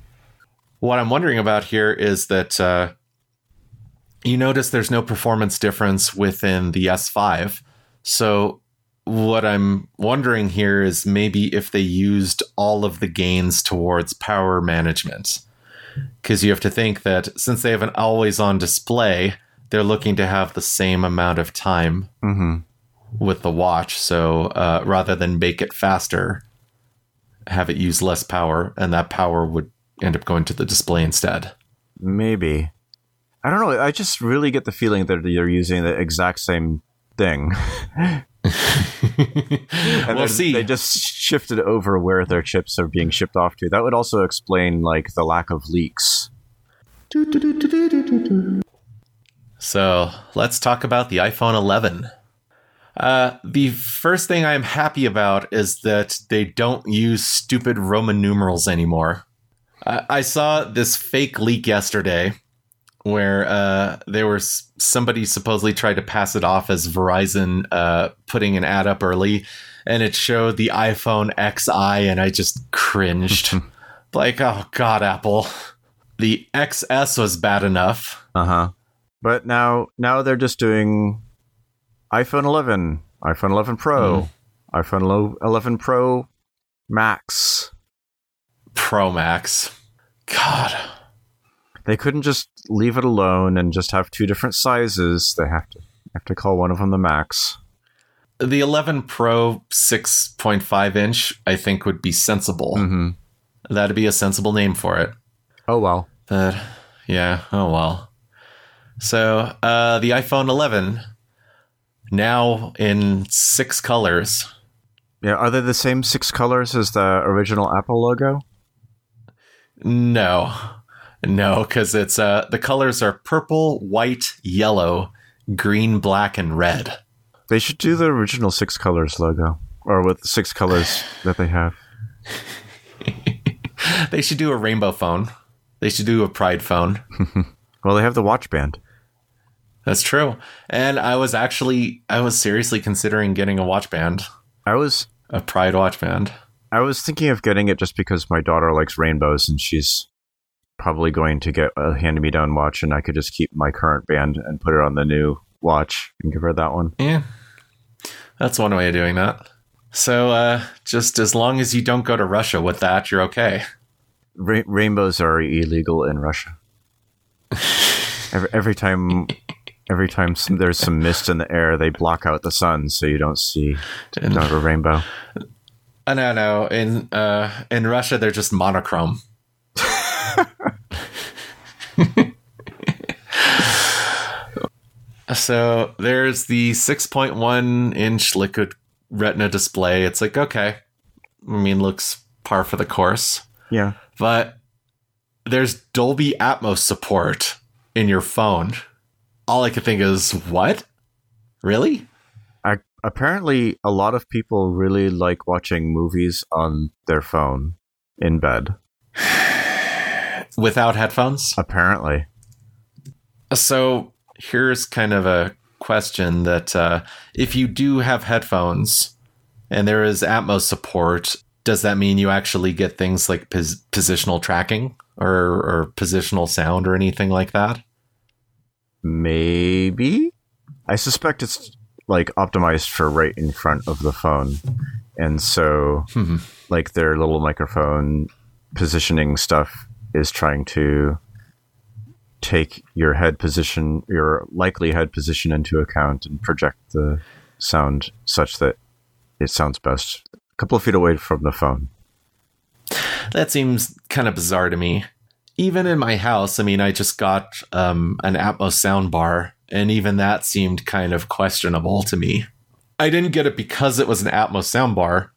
What I'm wondering about here is that uh, you notice there's no performance difference within the S5. So what I'm wondering here is maybe if they used all of the gains towards power management. Because you have to think that since they have an always on display, they're looking to have the same amount of time mm-hmm. with the watch. So uh, rather than make it faster, have it use less power, and that power would end up going to the display instead. Maybe. I don't know. I just really get the feeling that they're using the exact same thing. And we'll see. They just shifted over where their chips are being shipped off to. That would also explain like the lack of leaks. So let's talk about the iPhone 11. Uh, the first thing I'm happy about is that they don't use stupid Roman numerals anymore. I, I saw this fake leak yesterday where uh, there was somebody supposedly tried to pass it off as Verizon uh, putting an ad up early, and it showed the iPhone XI, and I just cringed. like, oh god, Apple. The XS was bad enough. Uh huh. But now, now they're just doing iPhone 11, iPhone 11 Pro, iPhone lo- 11 Pro Max. Pro Max. God. They couldn't just leave it alone and just have two different sizes. They have to have to call one of them the Max. The 11 Pro 6.5 inch, I think, would be sensible. Mm-hmm. That'd be a sensible name for it. Oh well. But yeah, oh well. So uh, the iPhone 11 now in six colors. Yeah, are they the same six colors as the original Apple logo? No, no, because it's uh the colors are purple, white, yellow, green, black, and red. They should do the original six colors logo, or with the six colors that they have. They should do a rainbow phone. They should do a pride phone. Well, they have the watch band. That's true. And I was actually I was seriously considering getting a watch band, I was a pride watch band. I was thinking of getting it just because my daughter likes rainbows and she's probably going to get a hand me down watch, and I could just keep my current band and put it on the new watch and give her that one. Yeah. That's one way of doing that. So uh just as long as you don't go to Russia with that, you're okay. Ra- rainbows are illegal in Russia. every, every time, every time some, there's some mist in the air, they block out the sun so you don't see not a rainbow. Uh, no, no. In uh in Russia they're just monochrome. so there's the 6.1 inch liquid retina display. It's like, okay. I mean, looks par for the course. Yeah, But there's Dolby Atmos support in your phone. All I could think is, what? Really? I, apparently a lot of people really like watching movies on their phone in bed. Without headphones? Apparently, So here's kind of a question that uh, if you do have headphones and there is Atmos support, does that mean you actually get things like pos- positional tracking or, or positional sound or anything like that? maybe. I suspect it's like optimized for right in front of the phone, and so Hmm. like their little microphone positioning stuff is trying to take your head position, your likely head position into account and project the sound such that it sounds best a couple of feet away from the phone. That seems kind of bizarre to me. Even in my house, I mean, I just got um, an Atmos sound bar, and even that seemed kind of questionable to me. I didn't get it because it was an Atmos sound bar.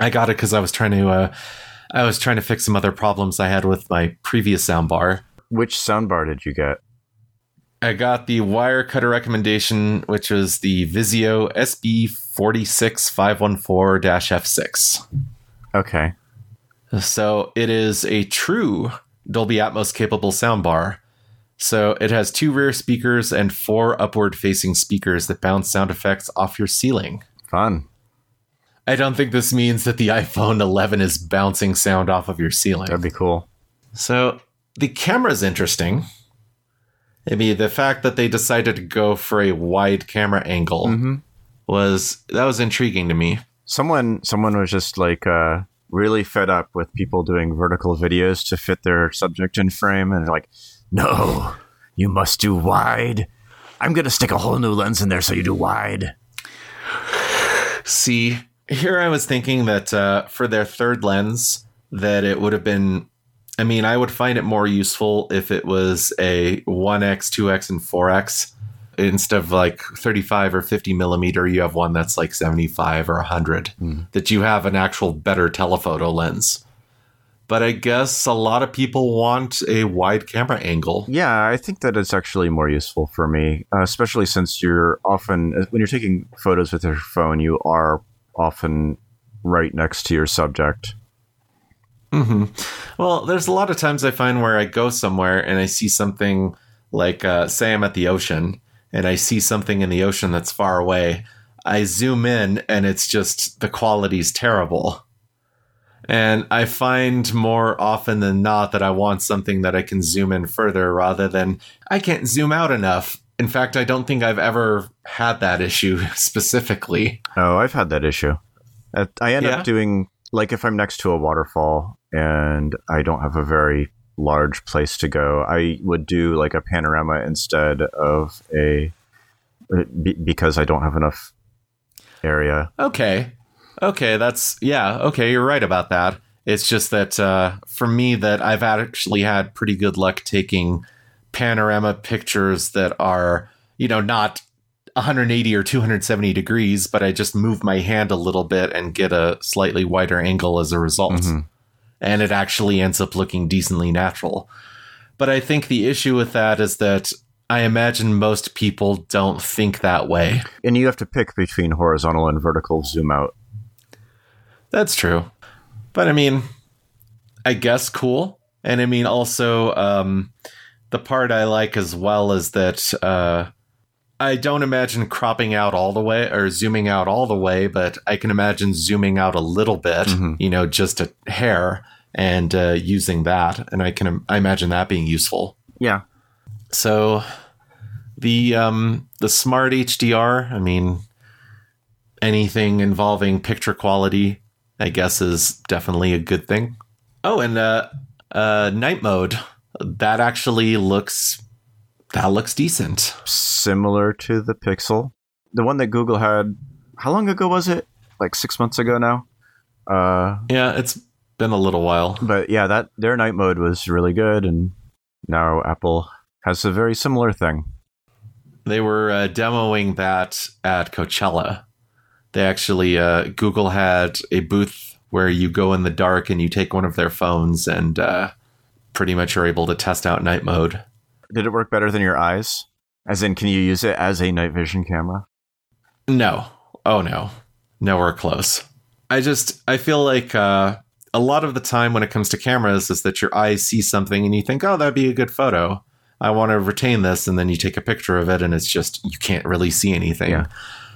I got it because I was trying to, uh, I was trying to fix some other problems I had with my previous sound bar. Which soundbar did you get? I got the Wirecutter recommendation, which was the Vizio SB46514-F6. Okay. So it is a true Dolby Atmos capable soundbar. So it has two rear speakers and four upward facing speakers that bounce sound effects off your ceiling. Fun. I don't think this means that the iPhone 11 is bouncing sound off of your ceiling. That'd be cool. So the camera's interesting. I mean, the fact that they decided to go for a wide camera angle Mm-hmm. was that was intriguing to me. Someone someone was just like uh really fed up with people doing vertical videos to fit their subject in frame and they're like, "No, you must do wide. I'm going to stick a whole new lens in there so you do wide." See, here I was thinking that uh, for their third lens, that it would have been. I mean, I would find it more useful if it was a 1x, 2x, and 4x. instead of like 35 or 50 millimeter, you have one that's like 75 or 100, that you have an actual better telephoto lens. But I guess a lot of people want a wide camera angle. Yeah, I think that it's actually more useful for me, uh, especially since you're often, when you're taking photos with your phone, you are often right next to your subject. hmm Well, there's a lot of times I find where I go somewhere and I see something like, uh, say, I'm at the ocean and I see something in the ocean that's far away. I zoom in and it's just the quality's terrible. And I find more often than not that I want something that I can zoom in further rather than I can't zoom out enough. In fact, I don't think I've ever had that issue specifically. Oh, I've had that issue. I end Yeah? up doing, like, if I'm next to a waterfall and I don't have a very large place to go, I would do like a panorama instead of a, uh, because I don't have enough area. Okay. Okay, that's yeah, okay, you're right about that. It's just that uh, for me that I've actually had pretty good luck taking panorama pictures that are, you know, not 180 or 270 degrees, but I just move my hand a little bit and get a slightly wider angle as a result. Mhm. And it actually ends up looking decently natural. But I think the issue with that is that I imagine most people don't think that way. And you have to pick between horizontal and vertical zoom out. That's true. But I mean, I guess cool. And I mean, also, um, the part I like as well is that uh, I don't imagine cropping out all the way or zooming out all the way, but I can imagine zooming out a little bit, Mhm. you know, just a hair and uh, using that. And I can I imagine that being useful. Yeah. So the um the smart HDR, I mean anything involving picture quality, I guess is definitely a good thing. Oh, and uh uh night mode. That actually looks that looks decent. Similar to the Pixel. The one that Google had, how long ago was it? Like six months ago now? Uh, Yeah, it's been a little while. but yeah, that their night mode was really good, and now Apple has a very similar thing. They were uh, demoing that at Coachella. They actually, uh, Google had a booth where you go in the dark and you take one of their phones and uh, pretty much are able to test out night mode. Did it work better than your eyes? As in, can you use it as a night vision camera? No. Oh, no. Nowhere close. I just, I feel like uh, a lot of the time when it comes to cameras is that your eyes see something and you think, oh, that'd be a good photo. I want to retain this. And then you take a picture of it and it's just, you can't really see anything. Yeah.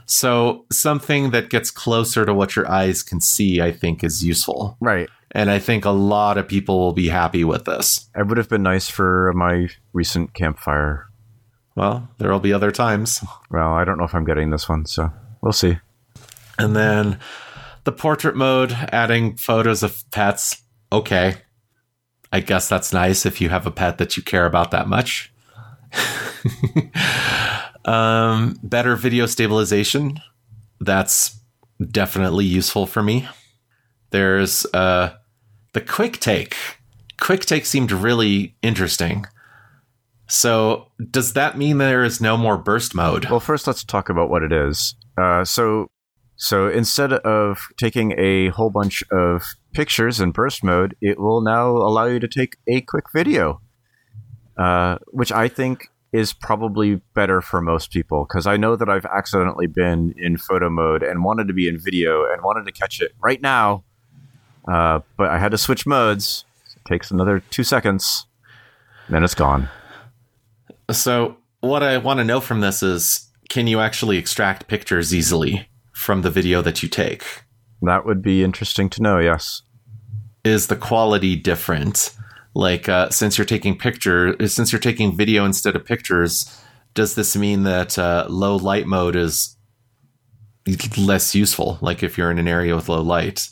So something that gets closer to what your eyes can see, I think, is useful. Right. And I think a lot of people will be happy with this. It would have been nice for my recent campfire. Well, there will be other times. Well, I don't know if I'm getting this one, so we'll see. And then the portrait mode, adding photos of pets. Okay. I guess that's nice if you have a pet that you care about that much. um, better video stabilization. That's definitely useful for me. There's uh, the quick take. Quick take seemed really interesting. So, does that mean there is no more burst mode? Well, first let's talk about what it is. Uh, so, so instead of taking a whole bunch of pictures in burst mode, it will now allow you to take a quick video, uh, which I think is probably better for most people because I know that I've accidentally been in photo mode and wanted to be in video and wanted to catch it right now, uh, but I had to switch modes. It takes another two seconds, then it's gone. So, what I want to know from this is can you actually extract pictures easily from the video that you take? That would be interesting to know. Yes. Is the quality different? Like, uh, since you're taking picture, since you're taking video instead of pictures, does this mean that uh, low light mode is less useful? Like, if you're in an area with low light,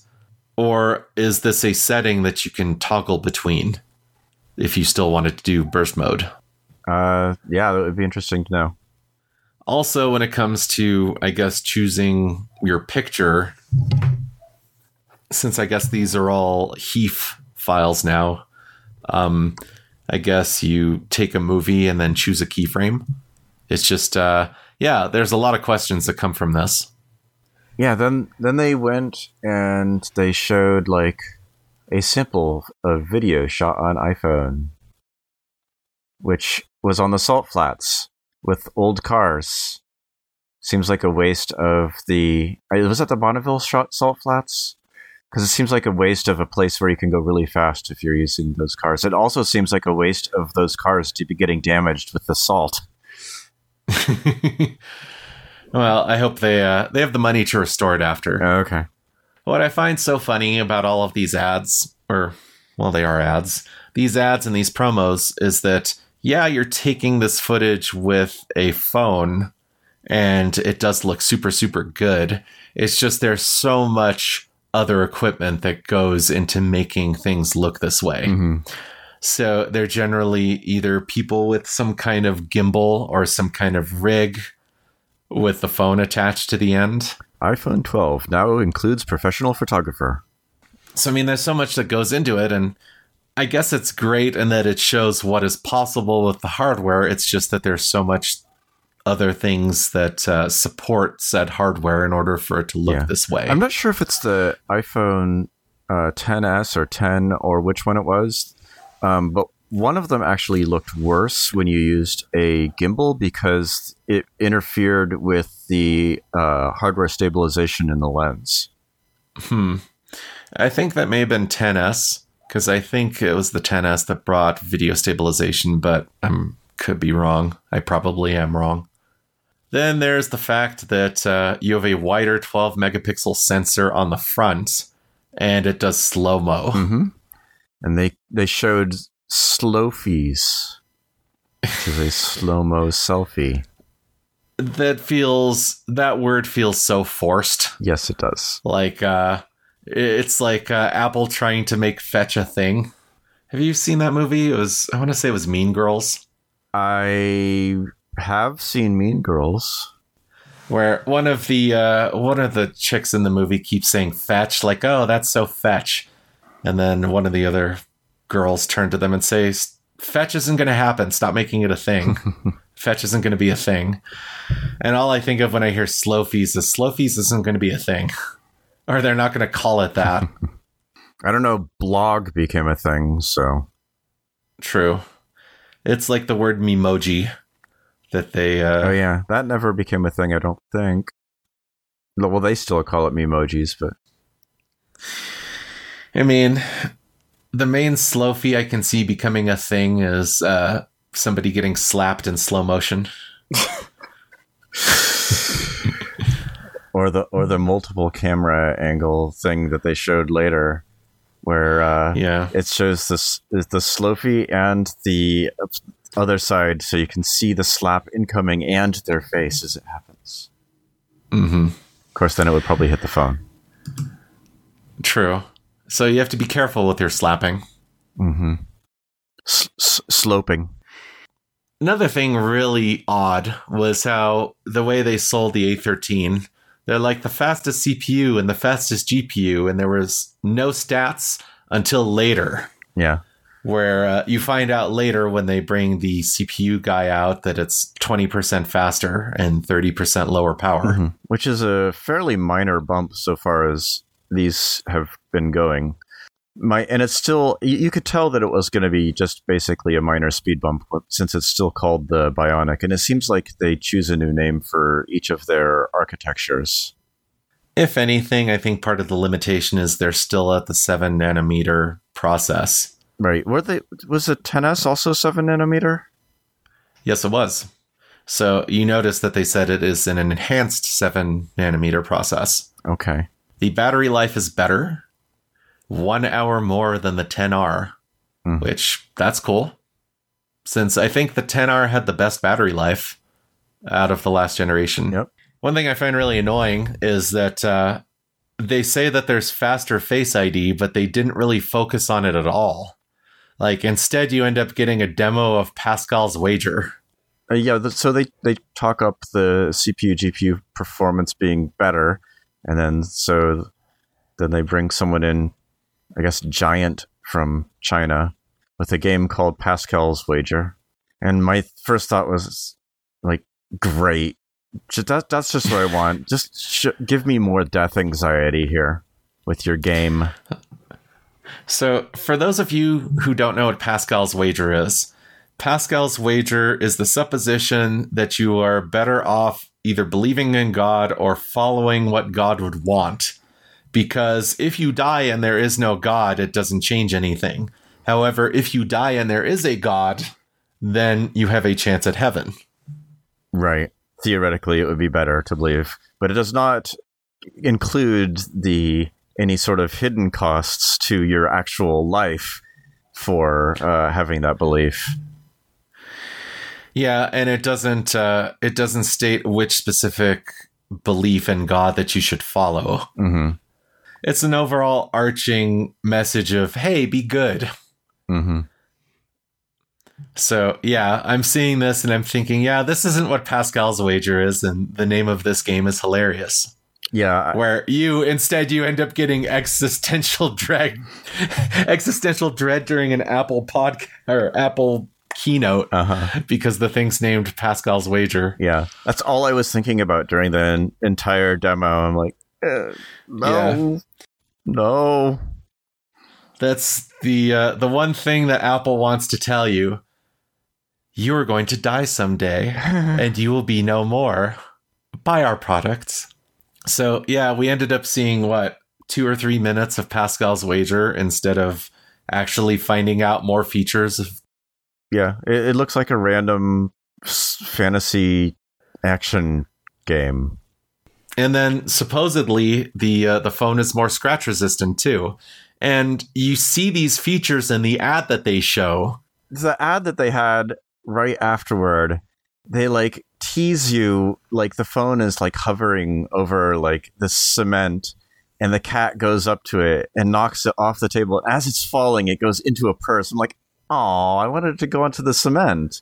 or is this a setting that you can toggle between if you still wanted to do burst mode? Uh, yeah, that would be interesting to know. also when it comes to i guess choosing your picture since i guess these are all HEIF files now um i guess you take a movie and then choose a keyframe it's just uh, yeah, there's a lot of questions that come from this. Yeah, then then they went and they showed like a simple uh, video shot on iPhone, which was on the salt flats with old cars. Seems like a waste of the. uh, Was that the Bonneville salt flats? Because it seems like a waste of a place where you can go really fast if you're using those cars. It also seems like a waste of those cars to be getting damaged with the salt. well, I hope they uh, they have the money to restore it after. Okay. What I find so funny about all of these ads, or well, they are ads, these ads and these promos, is that yeah, you're taking this footage with a phone, and it does look super super good. It's just there's so much other equipment that goes into making things look this way. hmm So they're generally either people with some kind of gimbal or some kind of rig with the phone attached to the end. iPhone 12 now includes professional photographer. So, I mean, there's so much that goes into it. And I guess it's great in that it shows what is possible with the hardware. It's just that there's so much other things that uh, support said hardware in order for it to look Yeah. this way. I'm not sure if it's the iPhone uh, 10s or 10 or which one it was, um, but one of them actually looked worse when you used a gimbal because it interfered with the uh, hardware stabilization in the lens. Hmm. I think that may have been 10s because I think it was the 10s that brought video stabilization, but I could be wrong. I probably am wrong. Then there's the fact that uh, you have a wider 12 megapixel sensor on the front, and it does slow mo. hmm And they they showed slofies, which is a slow mo selfie. That feels that word feels so forced. Yes, it does. Like uh, it's like uh, Apple trying to make fetch a thing. Have you seen that movie? It was I want to say it was Mean Girls. I have seen Mean Girls. where one of the uh, one of the chicks in the movie keeps saying fetch like oh that's so fetch and then one of the other girls turn to them and say fetch isn't going to happen stop making it a thing fetch isn't going to be a thing and all i think of when i hear slofies is slofies isn't going to be a thing or they're not going to call it that I don't know. Blog became a thing, so true it's like the word memoji that they uh, oh yeah, that never became a thing. I don't think. Well, they still call it memojis, but I mean, the main slow I can see becoming a thing is uh, somebody getting slapped in slow motion. or the or the multiple camera angle thing that they showed later, where uh, Yeah. it shows this is the slofie and the other side, so you can see the slap incoming and their face as it happens. hmm Of course, then it would probably hit the phone. True. So you have to be careful with your slapping. Mm-hmm. S- sloping. Another thing really odd was how the way they sold the A13. They're like the fastest CPU and the fastest GPU, and there was no stats until later. Yeah. where uh, you find out later when they bring the CPU guy out that it's 20% faster and 30% lower power. Mhm. Which is a fairly minor bump so far as these have been going. My and it's still you, you could tell that it was going to be just basically a minor speed bump since it's still called the Bionic, and it seems like they choose a new name for each of their architectures. If anything, I think part of the limitation is they're still at the 7 nanometer process. Right? Were they? Was the 10s also seven nanometer? Yes, it was. So you notice that they said it is an enhanced 7 nanometer process. Okay. The battery life is better, one hour more than the 10R, Mhm. which that's cool. Since I think the 10R had the best battery life out of the last generation. Yep. One thing I find really annoying is that uh, they say that there's faster Face ID, but they didn't really focus on it at all. Like instead, you end up getting a demo of Pascal's wager. Uh, yeah, so they, they talk up the CPU GPU performance being better, and then so then they bring someone in, I guess Giant from China, with a game called Pascal's Wager. And my first thought was like, Great. That, that's just what I want. Just sh- give me more death anxiety here with your game. So, for those of you who don't know what Pascal's wager is, Pascal's wager is the supposition that you are better off either believing in God or following what God would want. Because if you die and there is no God, it doesn't change anything. However, if you die and there is a God, then you have a chance at heaven. Right. Theoretically, it would be better to believe, but it does not include the any sort of hidden costs to your actual life for uh, having that belief. Yeah, and it doesn't uh, it doesn't state which specific belief in God that you should follow. hmm It's an overall arching message of hey, be good. hmm So yeah, I'm seeing this and I'm thinking, yeah, this isn't what Pascal's wager is, and the name of this game is hilarious. Yeah. Where you instead you end up getting existential dread, existential dread during an Apple podcast or Apple keynote Uh-huh. because the thing's named Pascal's wager. Yeah. That's all I was thinking about during the en- entire demo. I'm like, uh, no. No. That's the uh, the one thing that Apple wants to tell you. You are going to die someday. and you will be no more. Buy our products. So, yeah, we ended up seeing what, two or three minutes of Pascal's wager instead of actually finding out more features of. Yeah. It, it looks like a random fantasy action game. And then supposedly the uh, the phone is more scratch resistant too. And you see these features in the ad that they show. the ad that they had right afterward they like tease you like the phone is like hovering over like the cement and the cat goes up to it and knocks it off the table as it's falling it goes into a purse i'm like oh i wanted to go onto the cement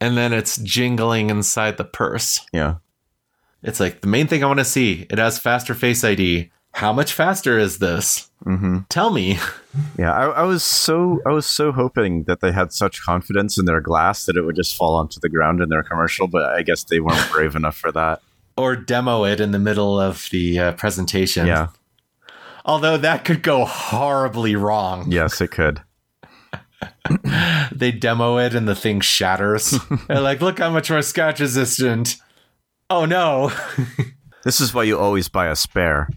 And then it's jingling inside the purse. yeah It's like the main thing I want to see. It has faster Face ID. How much faster is this? Mm-hmm. Tell me. yeah I, I was so i was so hoping that they had such confidence in their glass that it would just fall onto the ground in their commercial but i guess they weren't brave enough for that Or demo it in the middle of the uh, presentation. yeah Although that could go horribly wrong. yes it could They demo it and the thing shatters. They're like, look how much more scratch resistant. Oh no. this is why you always buy a spare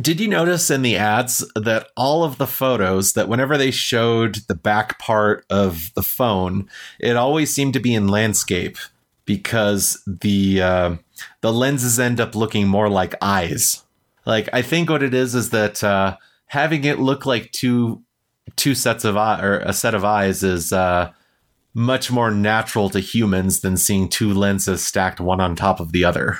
Did you notice in the ads that all of the photos that whenever they showed the back part of the phone, it always seemed to be in landscape because the uh, the lenses end up looking more like eyes. Like I think what it is is that uh, having it look like two two sets of eye or a set of eyes is uh, much more natural to humans than seeing two lenses stacked one on top of the other.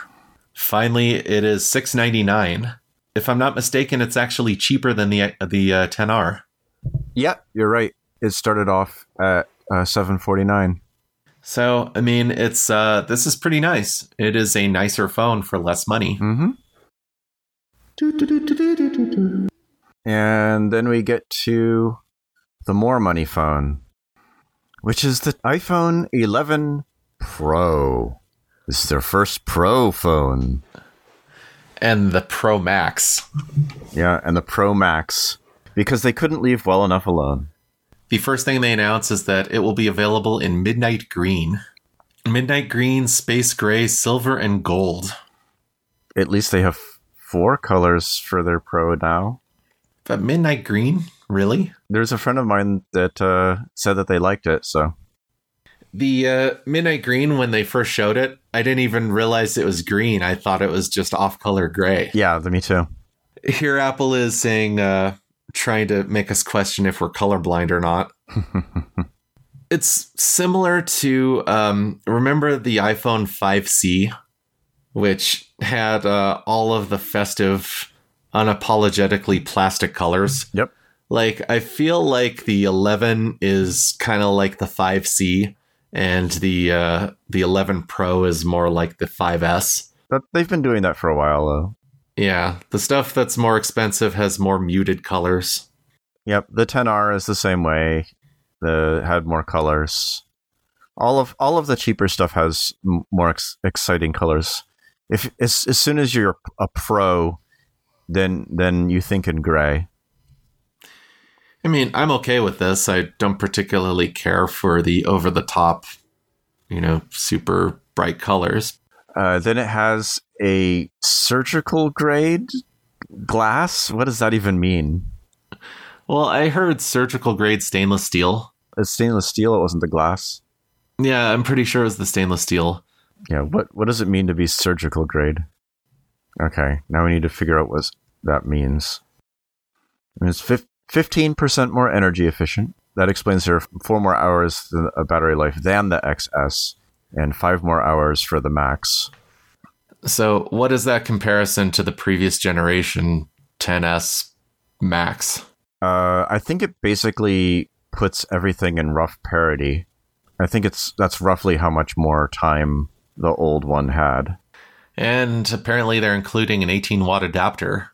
Finally, it is six ninety nine. If I'm not mistaken, it's actually cheaper than the the uh, 10R. Yeah, you're right. It started off at uh, 749. So I mean, it's uh, this is pretty nice. It is a nicer phone for less money. Mm-hmm. And then we get to the more money phone, which is the iPhone 11 Pro. This is their first Pro phone. And the Pro Max. Yeah, and the Pro Max. Because they couldn't leave well enough alone. The first thing they announce is that it will be available in midnight green, midnight green, space gray, silver, and gold. At least they have four colors for their Pro now. But midnight green, really? There's a friend of mine that uh, said that they liked it, so. The uh, midnight green, when they first showed it, I didn't even realize it was green. I thought it was just off-color gray. Yeah, me too. Here, Apple is saying, uh, trying to make us question if we're colorblind or not. it's similar to um, remember the iPhone 5C, which had uh, all of the festive, unapologetically plastic colors. Yep. Like, I feel like the 11 is kind of like the 5C, and the uh, the 11 Pro is more like the 5S. But they've been doing that for a while, though. Yeah, the stuff that's more expensive has more muted colors. Yep, the 10R is the same way. The had more colors. All of all of the cheaper stuff has m- more ex- exciting colors. If as, as soon as you're a pro, then then you think in gray. I mean, I'm okay with this. I don't particularly care for the over the top, you know, super bright colors. Uh, then it has a surgical grade glass. What does that even mean? Well, I heard surgical grade stainless steel. It's stainless steel. It wasn't the glass. Yeah, I'm pretty sure it was the stainless steel. Yeah. What What does it mean to be surgical grade? Okay. Now we need to figure out what that means. I mean, it's fifteen percent more energy efficient. That explains there are four more hours of battery life than the XS, and five more hours for the Max. So, what is that comparison to the previous generation 10s Max? Uh, I think it basically puts everything in rough parity. I think it's that's roughly how much more time the old one had. And apparently, they're including an 18 watt adapter.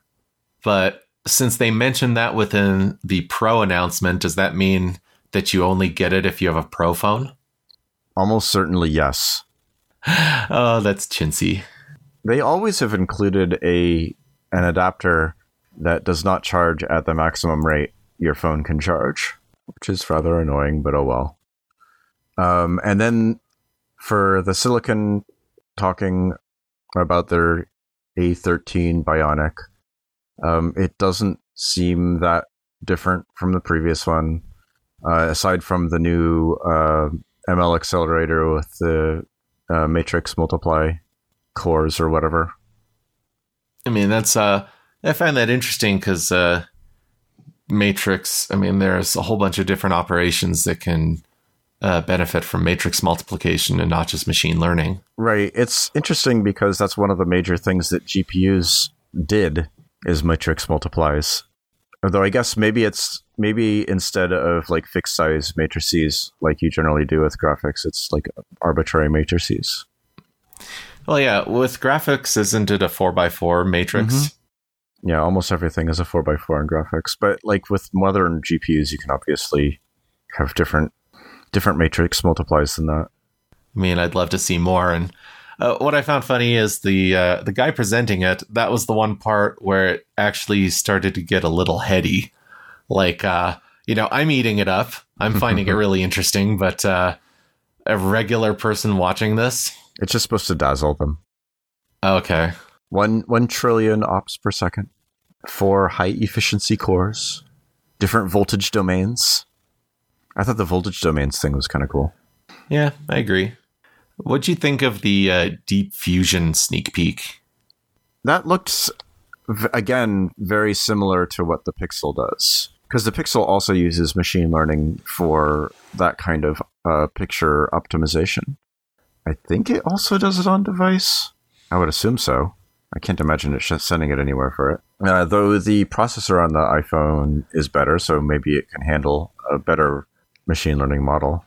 But since they mentioned that within the Pro announcement, does that mean that you only get it if you have a Pro phone? Almost certainly, yes. oh, that's chintzy. They always have included a an adapter that does not charge at the maximum rate your phone can charge, which is rather annoying, but oh well. Um, and then for the Silicon talking about their A13 Bionic, um, it doesn't seem that different from the previous one, uh, aside from the new uh, ML accelerator with the uh, matrix multiply cores or whatever. I mean, that's uh, I find that interesting because uh, matrix. I mean, there's a whole bunch of different operations that can uh, benefit from matrix multiplication and not just machine learning. Right. It's interesting because that's one of the major things that GPUs did is matrix multiplies. Although I guess maybe it's maybe instead of like fixed size matrices like you generally do with graphics, it's like arbitrary matrices. Well, yeah, with graphics, isn't it a four by four matrix? Mm-hmm. Yeah, almost everything is a four by four in graphics. But like with modern GPUs, you can obviously have different different matrix multiplies than that. I mean, I'd love to see more. And uh, what I found funny is the uh, the guy presenting it. That was the one part where it actually started to get a little heady. Like, uh, you know, I'm eating it up. I'm finding it really interesting, but uh, a regular person watching this, it's just supposed to dazzle them. Okay. One one trillion ops per second, four high efficiency cores, different voltage domains. I thought the voltage domains thing was kind of cool. Yeah, I agree. What'd you think of the uh, Deep Fusion sneak peek? That looks, again, very similar to what the Pixel does. Because the Pixel also uses machine learning for that kind of uh, picture optimization. I think it also does it on device. I would assume so. I can't imagine it sending it anywhere for it. Uh, though the processor on the iPhone is better, so maybe it can handle a better machine learning model.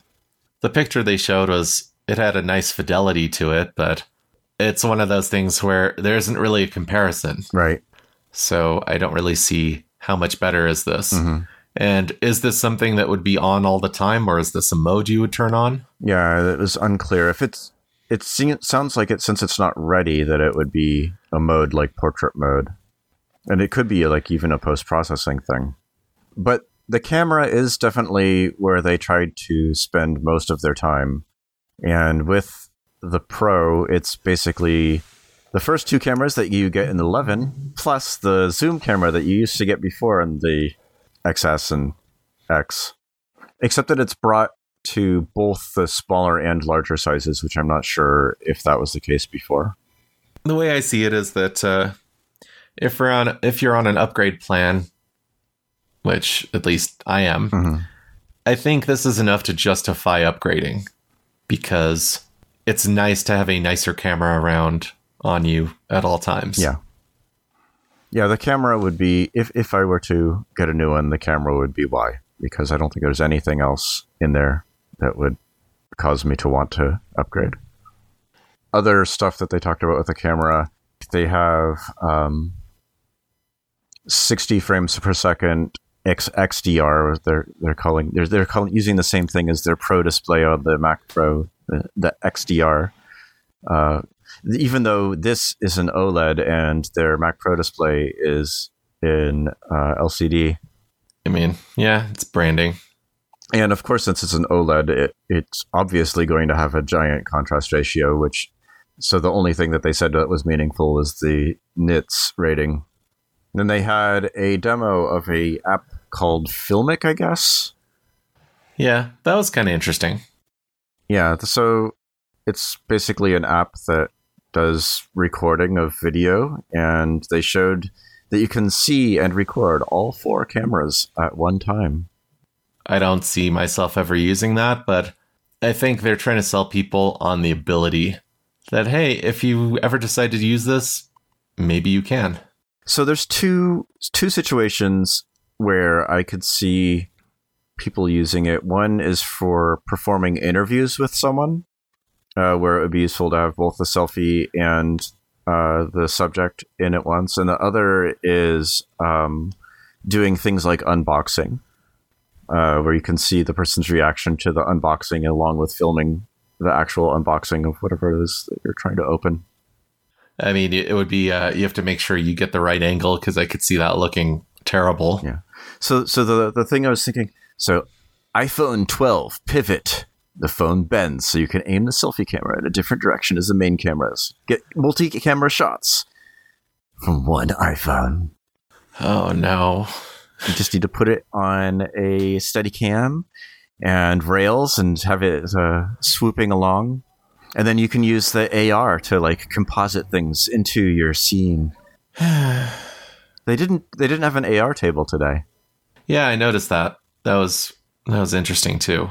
The picture they showed was it had a nice fidelity to it, but it's one of those things where there isn't really a comparison. Right. So I don't really see how much better is this. Mm-hmm. And is this something that would be on all the time, or is this a mode you would turn on? Yeah, it was unclear. If it's it sounds like it since it's not ready that it would be a mode like portrait mode, and it could be like even a post processing thing. But the camera is definitely where they tried to spend most of their time, and with the Pro, it's basically the first two cameras that you get in the 11 plus the zoom camera that you used to get before in the XS and X, except that it's brought to both the smaller and larger sizes, which I'm not sure if that was the case before. The way I see it is that uh, if we're on if you're on an upgrade plan, which at least I am, mm-hmm. I think this is enough to justify upgrading because it's nice to have a nicer camera around on you at all times. Yeah. Yeah, the camera would be if if I were to get a new one, the camera would be why because I don't think there's anything else in there that would cause me to want to upgrade. Other stuff that they talked about with the camera, they have um, 60 frames per second X, XDR. They're they're calling they're they're calling using the same thing as their Pro display on the Mac Pro, the, the XDR. Uh, even though this is an OLED and their Mac Pro display is in uh, LCD. I mean, yeah, it's branding. And of course, since it's an OLED, it, it's obviously going to have a giant contrast ratio, which so the only thing that they said that was meaningful was the nits rating. Then they had a demo of a app called Filmic, I guess. Yeah, that was kind of interesting. Yeah, so it's basically an app that does recording of video, and they showed that you can see and record all four cameras at one time. I don't see myself ever using that, but I think they're trying to sell people on the ability that hey, if you ever decide to use this, maybe you can. So there's two two situations where I could see people using it. One is for performing interviews with someone, uh, where it would be useful to have both the selfie and uh, the subject in at once, and the other is um, doing things like unboxing, uh, where you can see the person's reaction to the unboxing along with filming the actual unboxing of whatever it is that you're trying to open. I mean, it would be uh, you have to make sure you get the right angle because I could see that looking terrible. Yeah. So, so the the thing I was thinking, so iPhone 12 pivot the phone bends so you can aim the selfie camera in a different direction as the main cameras. Get multi camera shots from one iPhone. Oh no. You just need to put it on a steady cam and rails and have it uh, swooping along. And then you can use the AR to like composite things into your scene. they didn't they didn't have an AR table today. Yeah, I noticed that. That was that was interesting too.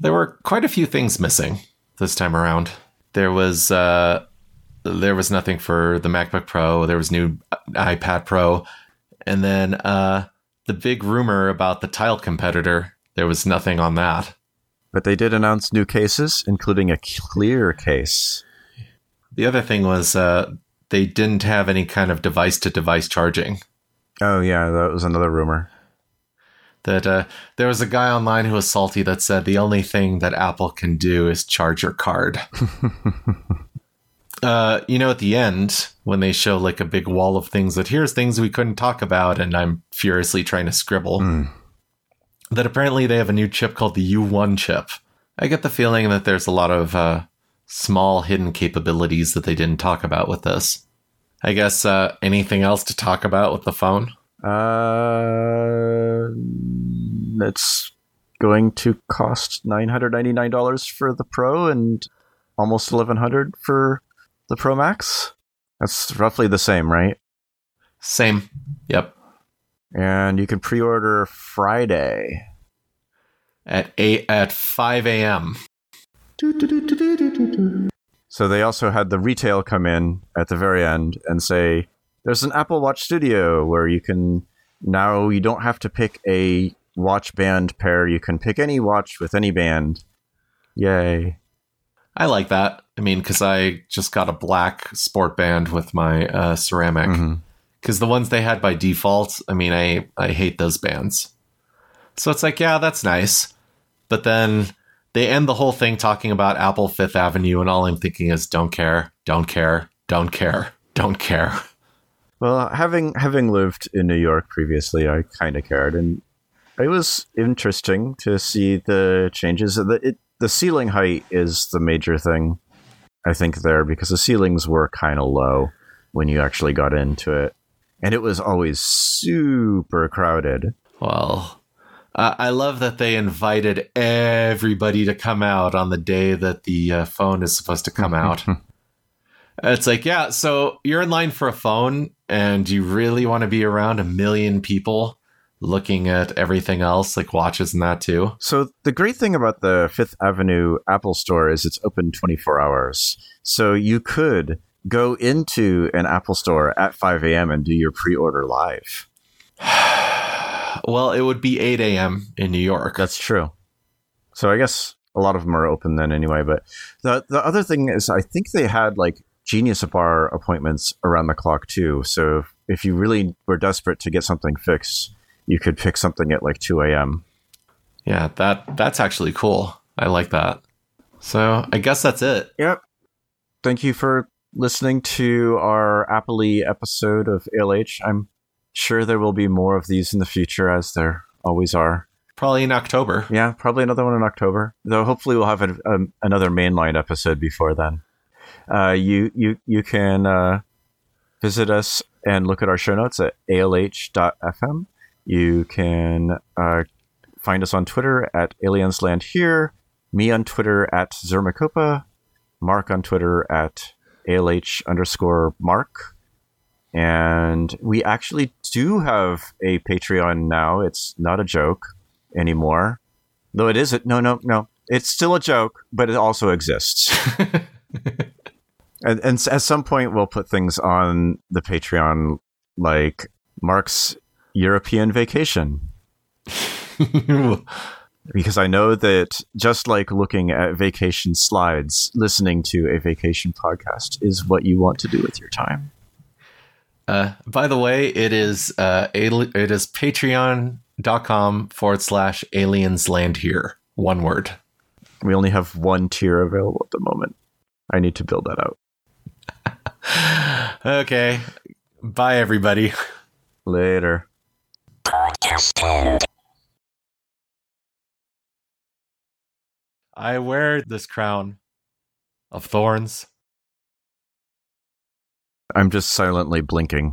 There were quite a few things missing this time around. There was uh, there was nothing for the MacBook Pro. There was new iPad Pro, and then uh, the big rumor about the Tile competitor. There was nothing on that. But they did announce new cases, including a clear case. The other thing was uh, they didn't have any kind of device to device charging. Oh yeah, that was another rumor that uh, there was a guy online who was salty that said the only thing that Apple can do is charge your card. uh, you know, at the end, when they show like a big wall of things that here's things we couldn't talk about, and I'm furiously trying to scribble, mm. That apparently they have a new chip called the U1 chip. I get the feeling that there's a lot of uh, small hidden capabilities that they didn't talk about with this. I guess uh, anything else to talk about with the phone? Uh, it's going to cost nine hundred ninety nine dollars for the Pro and almost eleven hundred for the Pro Max. That's roughly the same, right? Same. Yep. And you can pre-order Friday at eight at five a.m. So they also had the retail come in at the very end and say, there's an Apple Watch Studio where you can now you don't have to pick a watch band pair. You can pick any watch with any band. Yay. I like that. I mean, because I just got a black sport band with my uh, ceramic. Because the ones they had by default, I mean, I, I hate those bands. So it's like, yeah, that's nice. But then they end the whole thing talking about Apple Fifth Avenue, and all I'm thinking is, don't care, don't care, don't care, don't care. Well, having having lived in New York previously, I kind of cared, and it was interesting to see the changes. The it, the ceiling height is the major thing, I think, there because the ceilings were kind of low when you actually got into it, and it was always super crowded. Well, uh, I love that they invited everybody to come out on the day that the uh, phone is supposed to come out. It's like, yeah, so you're in line for a phone and you really want to be around a million people looking at everything else, like watches and that too. So the great thing about the Fifth Avenue Apple store is it's open 24 hours. So you could go into an Apple store at 5 a.m. and do your pre-order live. well, it would be 8 a.m. in New York. That's true. So I guess a lot of them are open then anyway. But the the other thing is, I think they had like Genius Bar appointments around the clock too. So if you really were desperate to get something fixed, you could pick something at like 2 a.m. Yeah, that that's actually cool. I like that. So I guess that's it. Yep. Thank you for listening to our Appley episode of ALH. I'm sure there will be more of these in the future, as there always are. Probably in October. Yeah, probably another one in October. Though hopefully we'll have a, a, another mainline episode before then. Uh, you you you can uh, visit us and look at our show notes at alh.fm. You can uh, find us on Twitter at aliensland here, me on Twitter at Zermacopa, Mark on Twitter at ALH underscore Mark. And we actually do have a Patreon now. It's not a joke anymore. Though it is a, no, no, no. It's still a joke, but it also exists. and, and at some point, we'll put things on the Patreon like Mark's European vacation. because I know that just like looking at vacation slides, listening to a vacation podcast is what you want to do with your time. Uh, by the way, it is uh, it is patreon.com forward slash aliens land here. One word. We only have one tier available at the moment. I need to build that out. okay. Bye, everybody. Later. Podcast I wear this crown of thorns. I'm just silently blinking.